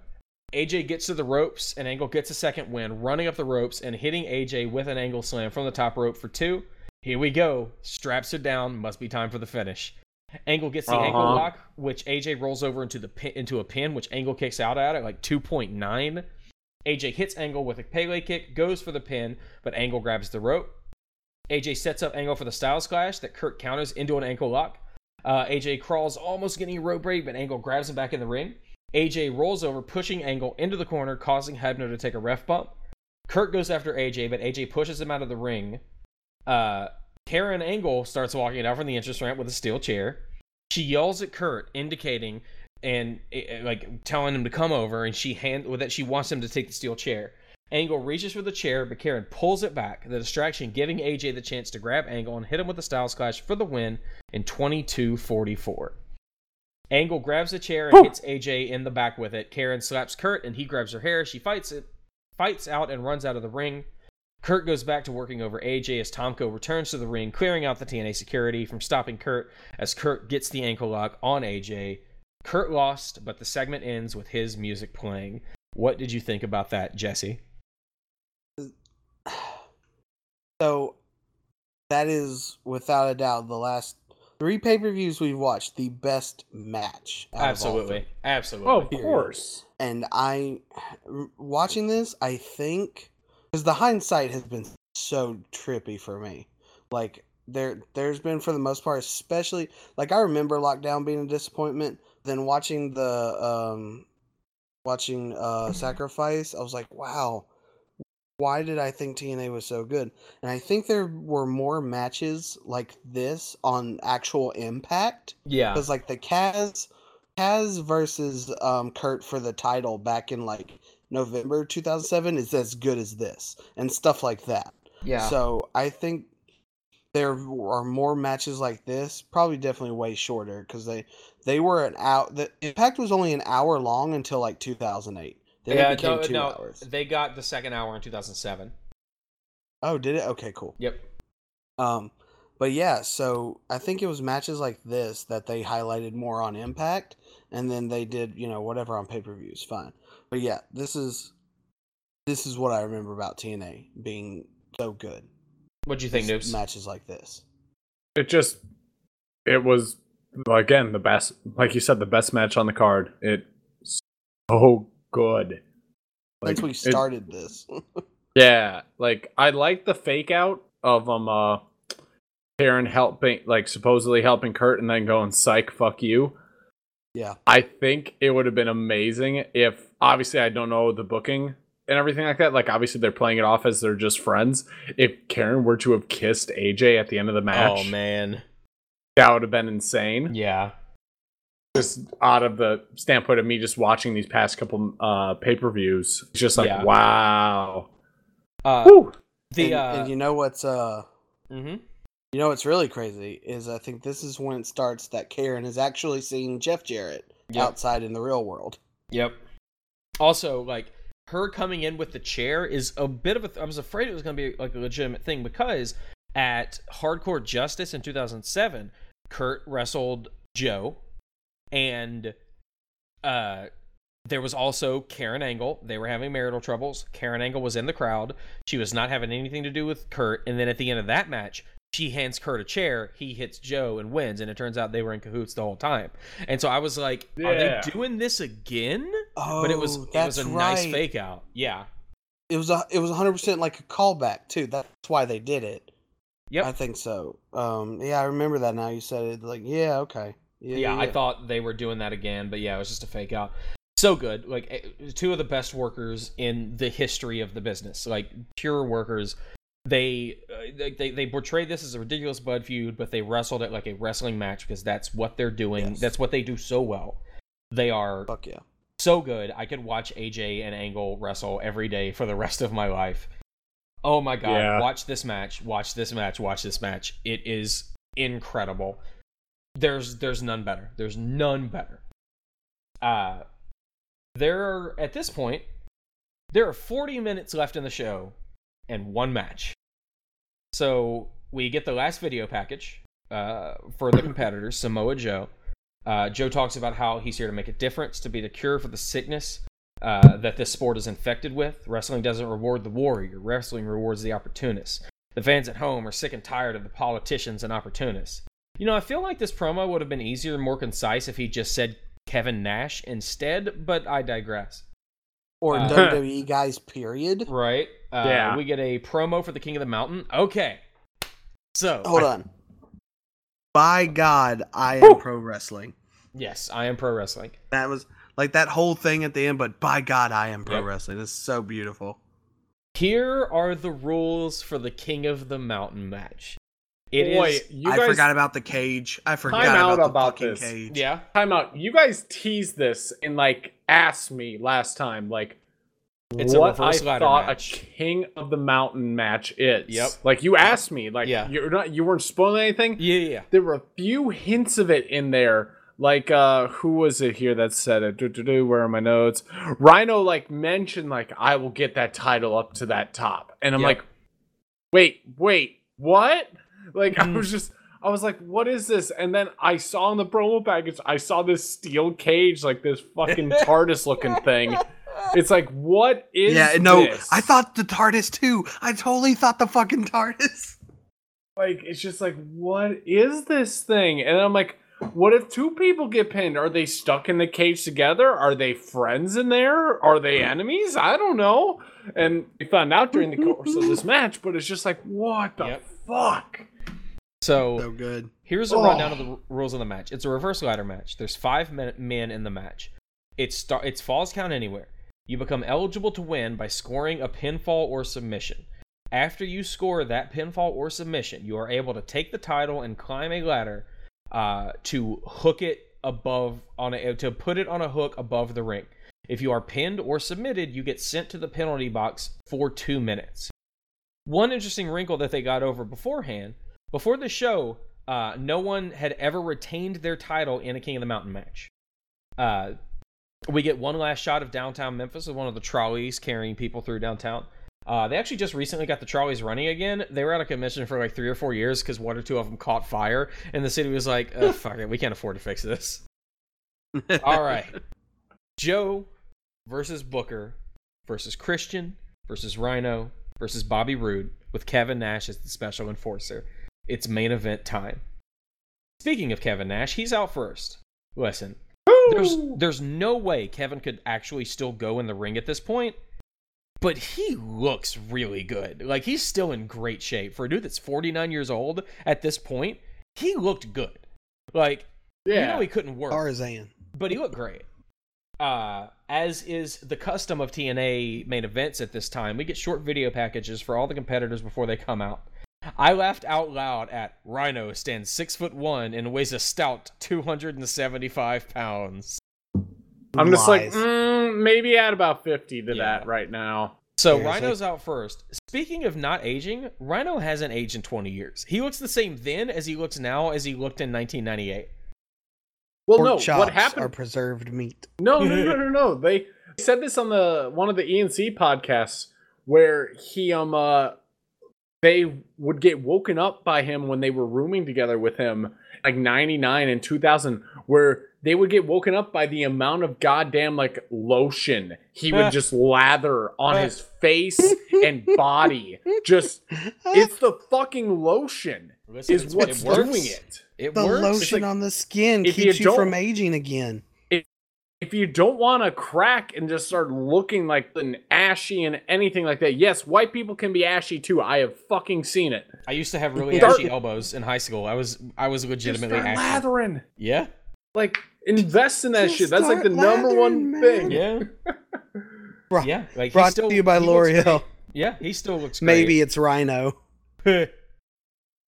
AJ gets to the ropes, and Angle gets a second win, running up the ropes and hitting AJ with an angle slam from the top rope for two. Here we go. Straps her down. Must be time for the finish. Angle gets the ankle Uh-huh. lock, which AJ rolls over into the pin, into a pin, which Angle kicks out at at like 2.9. AJ hits Angle with a Pele kick, goes for the pin, but Angle grabs the rope. AJ sets up Angle for the Styles Clash that Kurt counters into an ankle lock. Uh, AJ crawls, almost getting a rope break, but Angle grabs him back in the ring. AJ rolls over, pushing Angle into the corner, causing Hebner to take a ref bump. Kurt goes after AJ, but AJ pushes him out of the ring. Uh, Karen Angle starts walking out from the entrance ramp with a steel chair. She yells at Kurt, indicating and eh, like telling him to come over, and she hand that she wants him to take the steel chair. Angle reaches for the chair, but Karen pulls it back. The distraction giving AJ the chance to grab Angle and hit him with the Styles Clash for the win in 22-44. Angle grabs the chair and hits AJ in the back with it. Karen slaps Kurt and he grabs her hair. She fights it, fights out and runs out of the ring. Kurt goes back to working over AJ as Tomko returns to the ring, clearing out the TNA security from stopping Kurt as Kurt gets the ankle lock on AJ. Kurt lost, but the segment ends with his music playing. What did you think about that, Jesse? *sighs* So that is without a doubt the last three pay per views we've watched the best match. out of all Absolutely. Absolutely. Oh, of Period. course. And I, watching this, I think because the hindsight has been so trippy for me. Like there, there's been for the most part, especially like I remember lockdown being a disappointment. Then watching the um, watching uh *laughs* sacrifice, I was like, wow. Why did I think TNA was so good? And I think there were more matches like this on actual Impact yeah. because like the Kaz, Kaz versus um Kurt for the title back in like November 2007 is as good as this and stuff like that. Yeah. So I think there are more matches like this, probably definitely way shorter because they they were an out. The Impact was only an hour long until like 2008. Then yeah, it became no, two no, hours. they got the second hour in 2007. Oh, did it? Okay, cool. Yep. Um, but yeah, so I think it was matches like this that they highlighted more on Impact, and then they did you know whatever on pay per views. Fine, but yeah, this is this is what I remember about TNA being so good. What do you think, is Noobs? Matches like this. It just, it was again the best. Like you said, the best match on the card. It so good. Since we it- started this, *laughs* Yeah, like I like the fake out of um uh Karen helping like supposedly helping Kurt and then going psych fuck you. yeah, I think it would have been amazing if obviously I don't know the booking and everything like that. Like obviously they're playing it off as they're just friends. If Karen were to have kissed AJ at the end of the match, Oh man. that would have been insane. Yeah. Just out of the standpoint of me just watching these past couple uh pay-per-views. It's just like Yeah. wow. Uh, Woo! the and, uh, and you know what's uh mm-hmm. you know what's really crazy is I think this is when it starts that Karen is actually seeing Jeff Jarrett Yep. outside in the real world. Yep. Also, like her coming in with the chair is a bit of a. I was afraid it was going to be like a legitimate thing because at Hardcore Justice in 2007, Kurt wrestled Joe, and uh, there was also Karen Angle. They were having marital troubles. Karen Angle was in the crowd. She was not having anything to do with Kurt. And then at the end of that match, she hands Kurt a chair. He hits Joe and wins. And it turns out they were in cahoots the whole time. And so I was like, are they doing this again? Oh, but it was it was a right. nice fake out. Yeah. It was a it was 100 percent like a callback too. That's why they did it. Yep. I think so. Um, yeah, I remember that now. You said it. Like, yeah, okay. Yeah, I thought they were doing that again, but yeah, it was just a fake out. So good, like eh, two of the best workers in the history of the business, like pure workers. They uh, they they, they portrayed this as a ridiculous bud feud, but they wrestled it like a wrestling match because that's what they're doing. Yes. That's what they do so well. They are Fuck yeah. so good. I could watch AJ and Angle wrestle every day for the rest of my life. Oh my god, Yeah. watch this match, watch this match, watch this match. It is incredible. There's there's none better. There's none better. Uh there are at this point there are 40 minutes left in the show and one match. So we get the last video package uh, for the competitors, Samoa Joe. Uh, Joe talks about how he's here to make a difference, to be the cure for the sickness uh, that this sport is infected with. Wrestling doesn't reward the warrior, wrestling rewards the opportunist. The fans at home are sick and tired of the politicians and opportunists. You know, I feel like this promo would have been easier and more concise if he just said Kevin Nash instead, but I digress. Or Uh, WWE guys. Period. Right? Uh, Yeah. We get a promo for the King of the Mountain. Okay. So, Hold on. By God, I am Whew. pro wrestling. yes, I am pro wrestling. That was like that whole thing at the end. But by God, I am pro Yep. wrestling. It's so beautiful. Here are the rules for the King of the Mountain match. It is. Boy, you I guys forgot about the cage. I forgot Time out about the about fucking this. cage. Yeah. time out. You guys teased this and like asked me last time, like It's a what I thought match. a King of the Mountain match is. Yep. Like you asked me, like Yeah. you're not you weren't spoiling anything. Yeah, yeah, yeah. There were a few hints of it in there. Like uh who was it here that said it? Do, do, do, where are my notes? Rhino like mentioned like I will get that title up to that top. And I'm Yep. like, wait, wait, what? *laughs* Like I Mm. was just I was like, what is this? And then I saw in the promo package, I saw this steel cage, like this fucking *laughs* TARDIS looking thing. It's like, what is yeah, no, this? I thought the TARDIS too. I totally thought the fucking TARDIS. like it's just like, what is this thing? And I'm like, what if two people get pinned? Are they stuck in the cage together? Are they friends in there? Are they enemies? I don't know. And we found out during the course of this *laughs* match, but it's just like, what the Yep. fuck? So So good. Here's a Oh. rundown of the rules of the match. It's a reverse ladder match. There's five men, men in the match. It's start. It's falls count anywhere. You become eligible to win by scoring a pinfall or submission. After you score that pinfall or submission, you are able to take the title and climb a ladder uh, to hook it above on a to put it on a hook above the ring. If you are pinned or submitted, you get sent to the penalty box for two minutes. One interesting wrinkle that they got over beforehand before the show, uh, no one had ever retained their title in a King of the Mountain match. Uh, we get one last shot of downtown Memphis with one of the trolleys carrying people through downtown. Uh, they actually just recently got the trolleys running again. They were out of commission for like three or four years because one or two of them caught fire, and the city was like, uh, *laughs* "Fuck it, we can't afford to fix this." *laughs* All right, Joe versus Booker versus Christian versus Rhino versus Bobby Roode with Kevin Nash as the special enforcer. It's main event time. Speaking of Kevin Nash, he's out first. Listen, there's there's no way Kevin could actually still go in the ring at this point, but he looks really good. Like he's still in great shape for a dude that's 49 years old at this point. He looked good. Like Yeah. you know he couldn't work Tarzan. but he looked great. Uh, as is the custom of TNA main events at this time, we get short video packages for all the competitors before they come out. I laughed out loud at Rhino stands six foot one and weighs a stout two hundred and seventy five pounds. I'm just like, mm, maybe add about 50 to Yeah. that right now. So Seriously? Rhino's out first. Speaking of not aging, Rhino hasn't aged in twenty years. He looks the same then as he looks now as he looked in nineteen ninety eight. Well, Pork no, chops what happened? are preserved meat. No, no, *laughs* no, no, no. They said this on the one of the ENC podcasts where he um uh they would get woken up by him when they were rooming together with him like 99 and 2000 where they would get woken up by the amount of goddamn like lotion he would *laughs* just lather on his face and *laughs* body just it's the fucking lotion Listen, is it's- what's it doing it It the works. lotion like- on the skin if you keeps you, from aging again. If you don't want to crack and just start looking like an ashy and anything like that, yes, white people can be ashy too. I have fucking seen it. I used to have *laughs* really Start- ashy elbows in high school. I was I was Just legitimately start ashy. lathering. Yeah, Like invest in that Just shit. That's like the number one man. thing. yeah, *laughs* Bro- yeah. Like Brought still, to you by he looks L'Oreal. Yeah, he still looks great. Maybe it's Rhino. *laughs*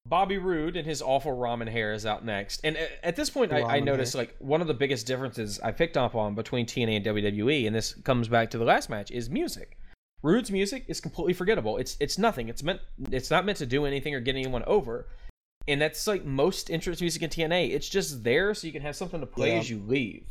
Bobby Roode and his awful ramen hair is out next. And at this point, I, I noticed like one of the biggest differences I picked up on between TNA and WWE, and this comes back to the last match, is music. Roode's music is completely forgettable. It's it's nothing. It's meant it's not meant to do anything or get anyone over. And that's like most entrance music in TNA. It's just there so you can have something to play Yeah. as you leave.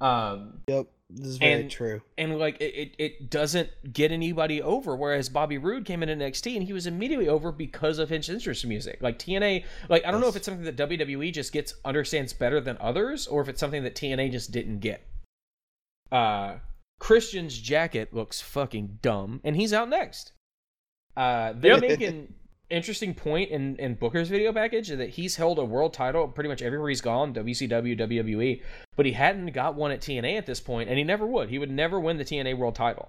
Um, Yep, this is very And- true. and like it, it, it doesn't get anybody over whereas bobby Roode came in NXT and he was immediately over because of his interest music like tna like i don't know if it's something that wwe just gets understands better than others or if it's something that tna just didn't get uh christian's jacket looks fucking dumb and he's out next uh they Yep. make an *laughs* interesting point in in booker's video package that he's held a world title pretty much everywhere he's gone wcw wwe but he hadn't got one at TNA at this point, and he never would. He would never win the TNA World Title.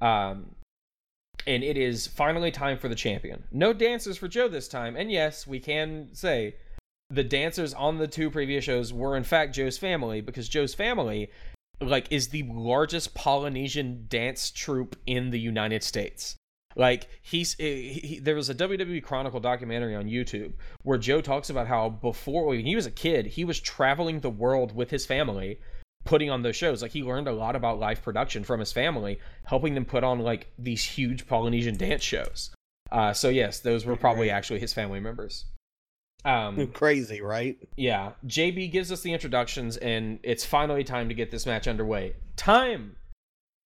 Um, and it is finally time for the champion. No dancers for Joe this time, and yes, we can say the dancers on the two previous shows were in fact Joe's family because Joe's family, like, is the largest Polynesian dance troupe in the United States. Like he's he, he, there was a WWE Chronicle documentary on YouTube where Joe talks about how before when he was a kid, he was traveling the world with his family, putting on those shows. Like he learned a lot about live production from his family, helping them put on like these huge Polynesian dance shows. Uh, so yes, those were probably actually his family members. Um, Crazy, right? yeah, JB gives us the introductions, and it's finally time to get this match underway. Time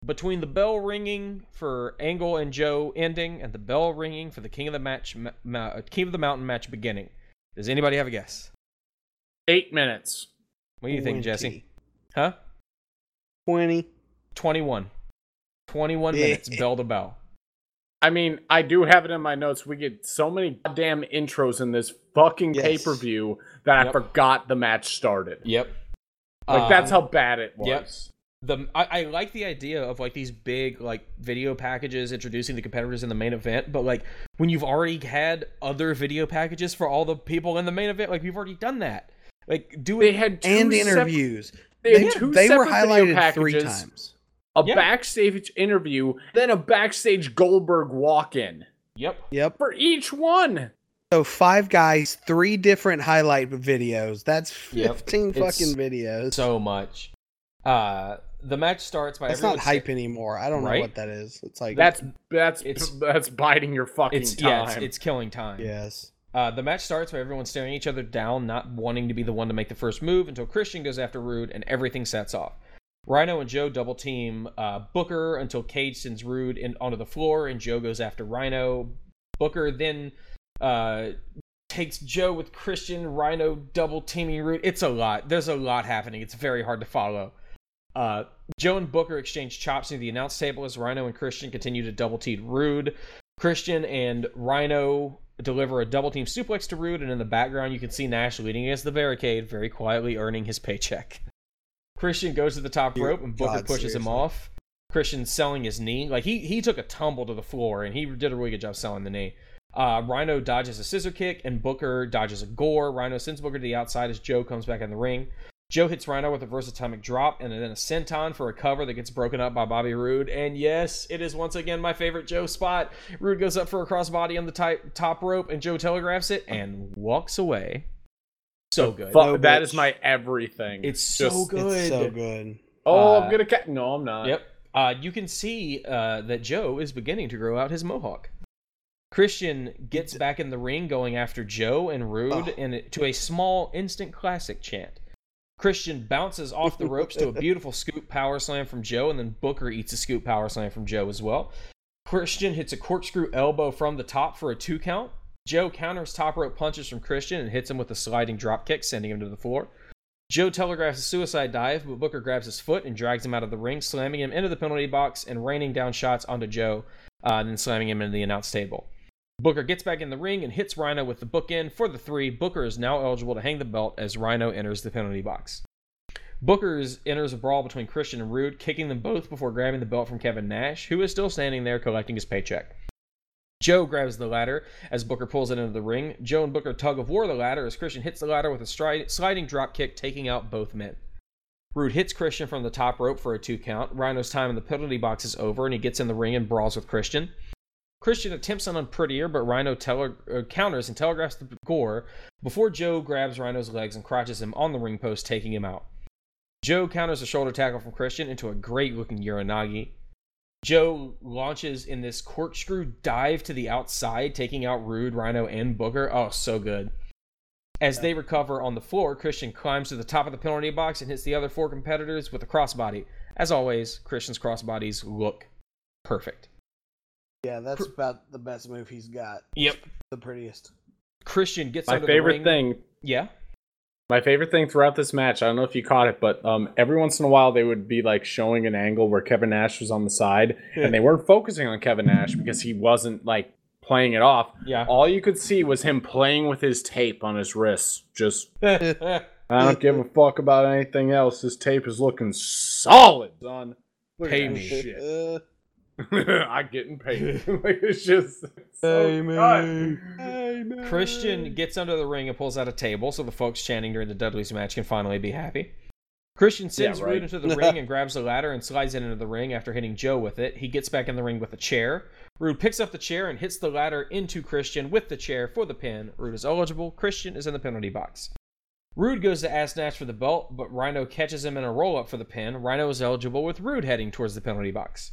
between the bell ringing for Angle and Joe ending and the bell ringing for the King of the Match, ma- ma- King of the Mountain match beginning, does anybody have a guess? Eight minutes. What do you think, Jesse? Huh? 20. 21. 21 minutes, bell to bell. I mean, I do have it in my notes. We get so many goddamn intros in this fucking Yes. pay per view that I forgot the match started. Yep. Like that's Um, how bad it was. yep. The I, I like the idea of like these big like video packages introducing the competitors in the main event, but like when you've already had other video packages for all the people in the main event, like we've already done that. Like do They it. had two And sep- interviews. they, They, had two they were separate video highlighted three times. A Yeah. backstage interview, then a backstage Goldberg walk-in Yep. Yep. for each one. So five guys, three different highlight videos. That's Yep. 15 It's fucking videos. So much. Uh, the match starts by That's not hype anymore. I don't know what that is. It's like That's that's It's- *laughs* that's biding your fucking It's time. yeah, it's, it's killing time. yes. Uh, the match starts by everyone staring each other down, not wanting to be the one to make the first move until Christian goes after Roode and everything sets off. Rhino and Joe double team uh, Booker until Cage sends Roode in, onto the floor and Joe goes after Rhino. Booker then uh, takes Joe with Christian, Rhino double teaming Roode. It's a lot. There's a lot happening. It's very hard to follow. Uh, Joe and Booker exchange chops near the announce table as Rhino and Christian continue to double team Roode. Christian and Rhino deliver a double team suplex to Roode, and in the background you can see Nash leaning against the barricade, very quietly earning his paycheck. Christian goes to the top Dear rope and Booker God, pushes him off. Christian's selling his knee. Like he he took a tumble to the floor and he did a really good job selling the knee. Uh, Rhino dodges a scissor kick and Booker dodges a gore. Rhino sends Booker to the outside as Joe comes back in the ring. Joe hits Rhino with a reverse atomic drop and then a senton for a cover that gets broken up by Bobby Roode. And yes, it is once again my favorite Joe spot. Roode goes up for a crossbody on the type, top rope and Joe telegraphs it and walks away. So good. Fu- No, that my everything. It's so good. It's so good. Oh, Uh, I'm gonna ca- No, I'm not. Yep. Uh, you can see uh, that Joe is beginning to grow out his mohawk. Christian gets back in the ring going after Joe and Roode Oh. and to a small instant classic chant. Christian bounces off the ropes to a *laughs* beautiful scoop power slam from Joe, and then Booker eats a scoop power slam from Joe as well. Christian hits a corkscrew elbow from the top for a two count. Joe counters top rope punches from Christian and hits him with a sliding drop kick, sending him to the floor. Joe telegraphs a suicide dive, but Booker grabs his foot and drags him out of the ring, slamming him into the penalty box and raining down shots onto Joe, uh, and then slamming him into the announce table. Booker gets back in the ring and hits Rhino with the bookend for the three. Booker is now eligible to hang the belt as Rhino enters the penalty box. Booker enters a brawl between Christian and Roode, kicking them both before grabbing the belt from Kevin Nash, who is still standing there collecting his paycheck. Joe grabs the ladder as Booker pulls it into the ring. Joe and Booker tug of war the ladder as Christian hits the ladder with a sliding drop kick, taking out both men. Roode hits Christian from the top rope for a two count. Rhino's time in the penalty box is over, and he gets in the ring and brawls with Christian. Christian attempts an unprettier, but Rhino tele- uh, counters and telegraphs the gore before Joe grabs Rhino's legs and crotches him on the ring post, taking him out. Joe counters a shoulder tackle from Christian into a great looking uranage. Joe launches in this corkscrew dive to the outside, taking out Roode, Rhino, and Booker. Oh, so good. As they recover on the floor, Christian climbs to the top of the penalty box and hits the other four competitors with a crossbody. As always, Christian's crossbodies look perfect. Yeah, that's about the best move he's got. Yep. The prettiest. Christian gets My under the favorite ring. thing. Yeah. My favorite thing throughout this match, I don't know if you caught it, but um, every once in a while they would be like showing an angle where Kevin Nash was on the side, and they *laughs* weren't focusing on Kevin Nash because he wasn't like playing it off. Yeah. All you could see was him playing with his tape on his wrists. Just *laughs* I don't give a fuck about anything else. This tape is looking solid, son. Look Pay me. Shit. *laughs* I'm getting paid. *laughs* like it's just it's so Hey, good. man. Hey, man. Christian gets under the ring and pulls out a table so the folks chanting during the Dudley's match can finally be happy. Christian sends Yeah, right. Roode into the *laughs* ring and grabs the ladder and slides it into the ring after hitting Joe with it. He gets back in the ring with a chair. Roode picks up the chair and hits the ladder into Christian with the chair for the pin. Roode is eligible. Christian is in the penalty box. Roode goes to ask Nash for the belt, but Rhino catches him in a roll up for the pin. Rhino is eligible with Roode heading towards the penalty box.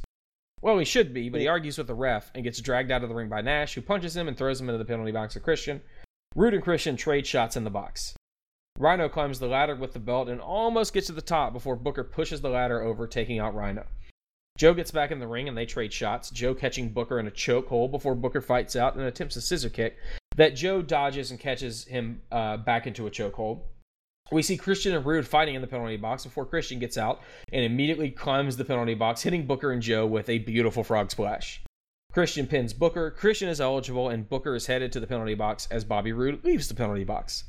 Well, he should be, but he argues with the ref and gets dragged out of the ring by Nash, who punches him and throws him into the penalty box of Christian. Roode and Christian trade shots in the box. Rhino climbs the ladder with the belt and almost gets to the top before Booker pushes the ladder over, taking out Rhino. Joe gets back in the ring and they trade shots. Joe catching Booker in a chokehold before Booker fights out and attempts a scissor kick that Joe dodges and catches him uh, back into a chokehold. We see Christian and Roode fighting in the penalty box before Christian gets out and immediately climbs the penalty box, hitting Booker and Joe with a beautiful frog splash. Christian pins Booker. Christian is eligible, and Booker is headed to the penalty box as Bobby Roode leaves the penalty box.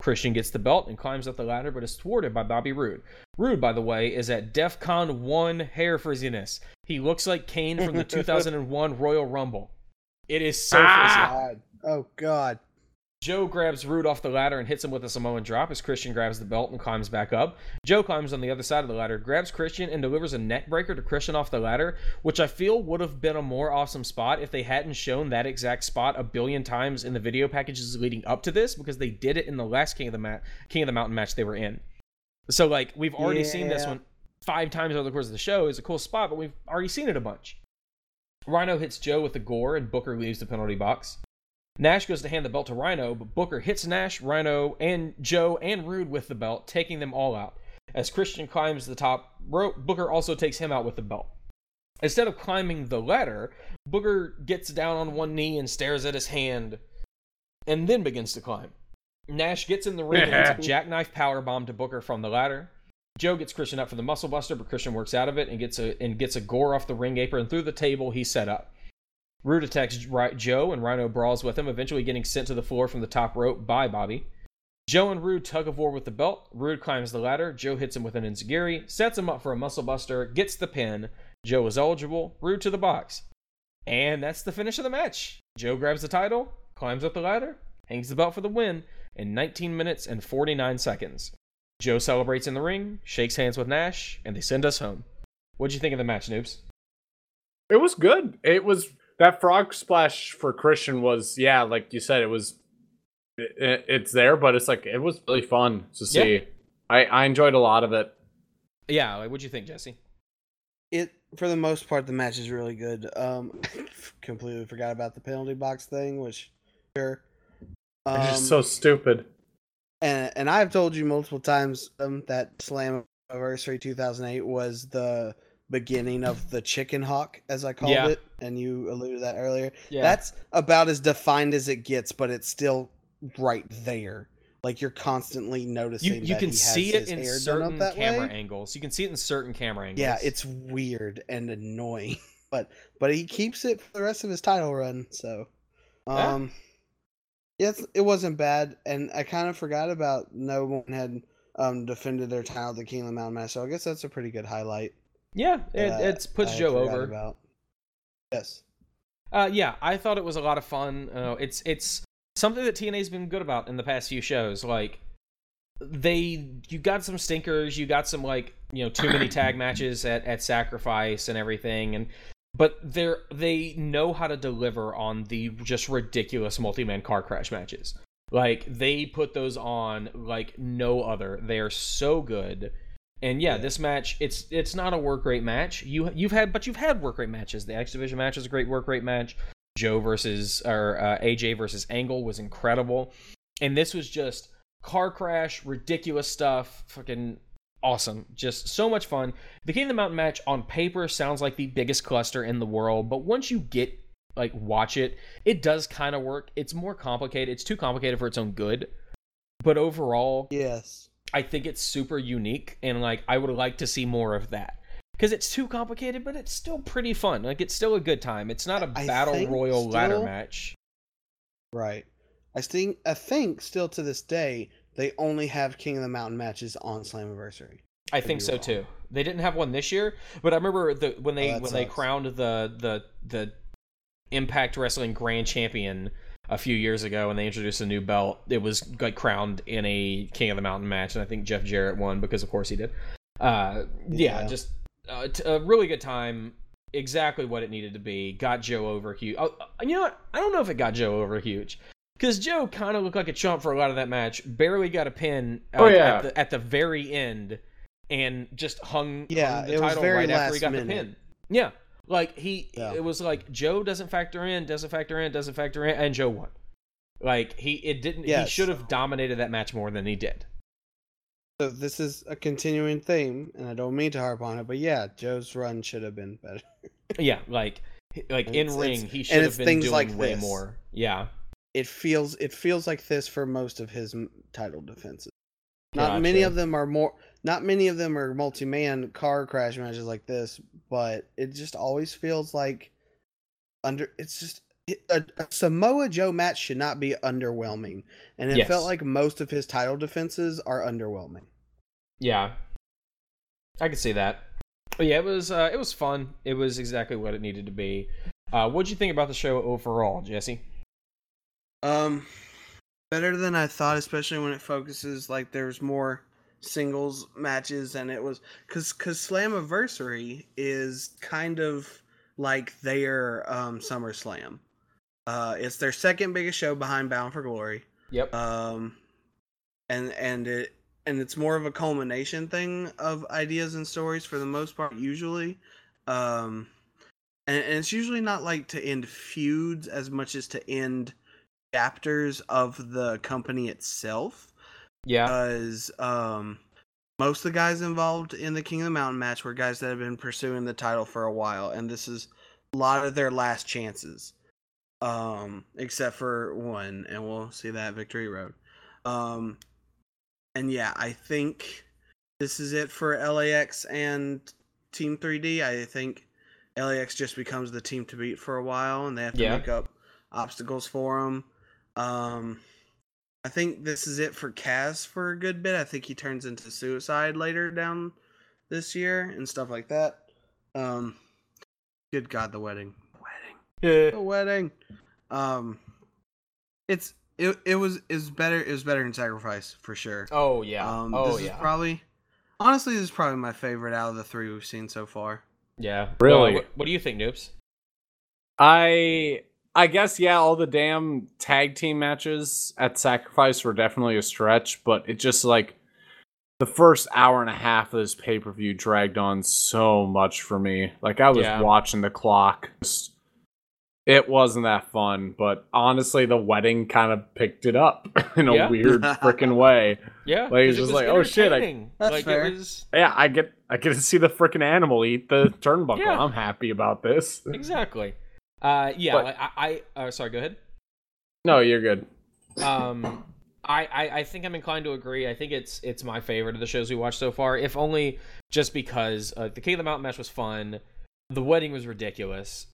Christian gets the belt and climbs up the ladder, but is thwarted by Bobby Roode. Roode, by the way, is at DEF CON 1 hair frizziness. He looks like Kane from the *laughs* 2001 Royal Rumble. It is so Ah! frizzy. God. Oh God. Joe grabs Roode off the ladder and hits him with a Samoan drop as Christian grabs the belt and climbs back up. Joe climbs on the other side of the ladder, grabs Christian, and delivers a neck breaker to Christian off the ladder, which I feel would have been a more awesome spot if they hadn't shown that exact spot a billion times in the video packages leading up to this, because they did it in the last King of the Ma- King of the Mountain match they were in. So like we've already seen this one five times over the course of the show. It's a cool spot, but we've already seen it a bunch. Rhino hits Joe with the gore, and Booker leaves the penalty box. Nash goes to hand the belt to Rhino, but Booker hits Nash, Rhino, and Joe and Roode with the belt, taking them all out. As Christian climbs the top rope, Booker also takes him out with the belt. Instead of climbing the ladder, Booker gets down on one knee and stares at his hand, and then begins to climb. Nash gets in the ring and hits a *laughs* jackknife powerbomb to Booker from the ladder. Joe gets Christian up for the muscle buster, but Christian works out of it and gets a and gets a gore off the ring apron through the table he set up. Roode attacks Joe and Rhino brawls with him, eventually getting sent to the floor from the top rope by Bobby. Joe and Roode tug of war with the belt. Roode climbs the ladder. Joe hits him with an enziguri, sets him up for a muscle buster, gets the pin. Joe is eligible. Roode to the box. And that's the finish of the match. Joe grabs the title, climbs up the ladder, hangs the belt for the win in 19 minutes and 49 seconds. Joe celebrates in the ring, shakes hands with Nash, and they send us home. What'd you think of the match, noobs? It was good. It was that frog splash for Christian was yeah, like you said, it was. It, it's there, but it's like it was really fun to see. I I enjoyed a lot of it. Yeah, like, what'd you think, Jesse? It for the most part the match is really good. Um, *laughs* completely forgot about the penalty box thing, which sure. Um, It's just so stupid. and and I've told you multiple times um, that Slammiversary 2008 was the beginning of the chicken hawk, as I called Yeah. it, and you alluded to that earlier. Yeah. That's about as defined as it gets, but it's still right there. Like you're constantly noticing. you you can see it in hair done up certain camera way. angles. You can see it in certain camera angles. Yeah, it's weird and annoying, *laughs* but but he keeps it for the rest of his title run. So, um, yeah, it's, it wasn't bad, and I kind of forgot about no one had um defended their title the King of the Mountain match. So I guess that's a pretty good highlight. Yeah. It it's puts I Joe over. About. Yes. Uh, yeah, I thought it was a lot of fun. Uh, it's it's something that TNA's been good about in the past few shows. Like they, you got some stinkers, you got some like you know too many tag *coughs* matches at at Sacrifice and everything, and but they're they know how to deliver on the just ridiculous multi-man car crash matches. Like they put those on like no other. They are so good. And yeah, this match it's it's not a work rate match. You you've had but you've had work rate matches. The X Division match is a great work rate match. Joe versus or uh, AJ versus Angle was incredible. And this was just car crash, ridiculous stuff, fucking awesome. Just so much fun. The King of the Mountain match on paper sounds like the biggest cluster in the world, but once you get like watch it, it does kind of work. It's more complicated. It's too complicated for its own good. But overall, Yes. I think it's super unique and like I would like to see more of that. Cuz it's too complicated, but it's still pretty fun. Like it's still a good time. It's not a I battle royal ladder match. Right. I think I think still to this day they only have King of the Mountain matches on Slammiversary. I think so wrong. too. They didn't have one this year, but I remember the when they Oh, when they crowned the the the Impact Wrestling Grand Champion a few years ago and they introduced a new belt. It was like crowned in a King of the Mountain match, and I think Jeff Jarrett won because of course he did. Uh, yeah, Yeah. just uh, t- a really good time. Exactly what it needed to be. Got Joe over huge. Oh, uh, you know what? I don't know if it got Joe over huge. Because Joe kind of looked like a chump for a lot of that match. Barely got a pin Oh, yeah. at, the, at the very end and just hung, Yeah, hung the it was title very right after he last got minute. the pin. Yeah. Like he Yeah. it was like Joe doesn't factor in, doesn't factor in, doesn't factor in, and Joe won. Like he it didn't he should have dominated that match more than he did. So this is a continuing theme, and I don't mean to harp on it, but yeah, Joe's run should have been better. *laughs* Yeah, like like And in ring, he should have been things doing like way this. more. Yeah, It feels it feels like this for most of his title defenses. Not many of them are more. Not many of them are multi-man car crash matches like this, but it just always feels like under. It's just a, a Samoa Joe match should not be underwhelming, and it Yes. felt like most of his title defenses are underwhelming. yeah, I could see that. But yeah, it was uh, it was fun. It was exactly what it needed to be. Uh, what'd you think about the show overall, Jesse? Um, better than I thought, especially when it focuses like there's more singles matches, and it was because because Slammiversary is kind of like their um SummerSlam. Uh, it's their second biggest show behind Bound for Glory. Yep. Um, and and it and it's more of a culmination thing of ideas and stories for the most part, usually. Um, and, and it's usually not like to end feuds as much as to end chapters of the company itself yeah. because um most of the guys involved in the King of the Mountain match were guys that have been pursuing the title for a while, and this is a lot of their last chances. Um, except for one, and we'll see that Victory Road. Um, and yeah, I think this is it for LAX and Team 3D. I think LAX just becomes the team to beat for a while, and they have to Yeah. make up obstacles for them. Um, I think this is it for Kaz for a good bit. I think he turns into suicide later down this year and stuff like that. Um, good God, the wedding, wedding, yeah. the wedding. Um, it's it it was is better it was better than Sacrifice for sure. oh yeah. Um, oh this yeah. is probably honestly this is probably my favorite out of the three we've seen so far. yeah. Really? Uh, what, what do you think, Noobs? I I guess yeah, all the damn tag team matches at Sacrifice were definitely a stretch, but it just like the first hour and a half of this pay per view dragged on so much for me. Like I was Yeah. watching the clock. It wasn't that fun, but honestly, the wedding kind of picked it up *laughs* in a Yeah. weird freaking *laughs* way. Yeah. like it's it just like, oh, shit, I-. That's like fair. was Yeah, I get I get to see the freaking animal eat the turnbuckle. Yeah. I'm happy about this. exactly. Uh, yeah. But- like, I, I uh, sorry. Go ahead. No, you're good. um I, I i think i'm inclined to agree i think it's it's my favorite of the shows we watched so far if only just because uh, the king of the mountain match was fun the wedding was ridiculous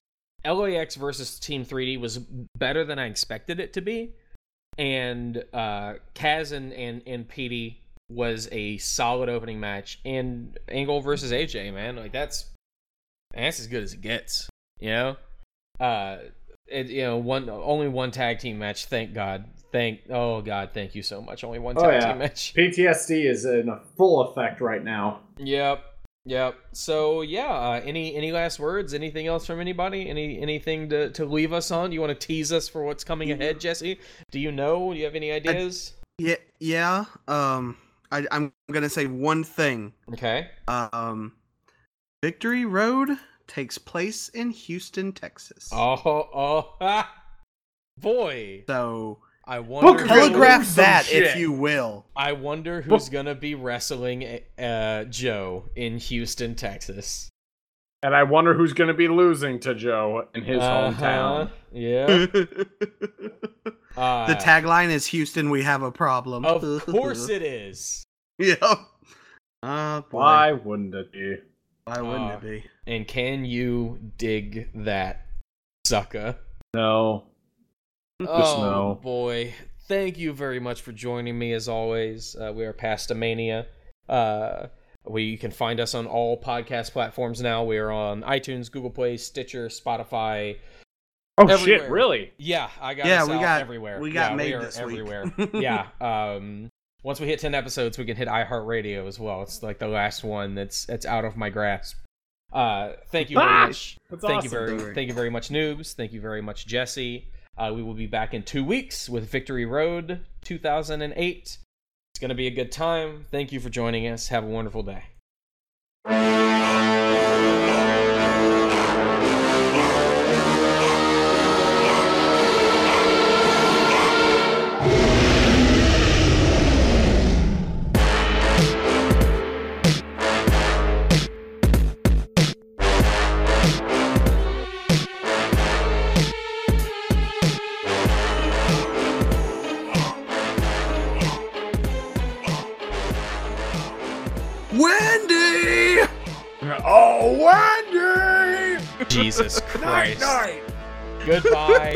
lax versus team 3d was better than i expected it to be and uh kaz and and, and Petey was a solid opening match and angle versus aj man like that's that's as good as it gets you know uh it, you know one only one tag team match thank god. Thank oh god thank you so much. Only one tag yeah. team match *laughs* PTSD is in a full effect right now. yep yep. So yeah uh, any any last words? Anything else from anybody? Any anything to to leave us on? You want to tease us for what's coming ahead jesse? Do you know? Do you have any ideas? Yeah, yeah. Um, I, I'm gonna say one thing. okay. Um, Victory Road takes place in Houston, Texas. oh oh ha. *laughs* boy So i wonder telegraph some that shit. if you will. I wonder who's gonna be wrestling uh, Joe in Houston, Texas. And I wonder who's going to be losing to Joe in his Uh-huh. hometown. Yeah. *laughs* the Uh, tagline is Houston, we have a problem. Of course *laughs* it is. Yep. Uh. Why wouldn't it be? Why wouldn't Uh, it be? And can you dig that, sucker? No. oh no. boy! Thank you very much for joining me. As always, uh, we are Pastamania. Uh, we you can find us on all podcast platforms now. We are on iTunes, Google Play, Stitcher, Spotify. Oh Everywhere. shit, really? Yeah, I got Yeah, us we out got- everywhere. we got yeah, made we are this week. everywhere. *laughs* yeah. Um, once we hit ten episodes, we can hit iHeartRadio as well. It's like the last one that's that's out of my grasp. Uh, thank you very Ah! much. That's thank you very, thank you very much, noobs. Thank you very much, Jesse. Uh, we will be back in two weeks with Victory Road 2008. It's gonna be a good time. Thank you for joining us. Have a wonderful day. Wendy! Jesus *laughs* Night, Christ. night. Goodbye.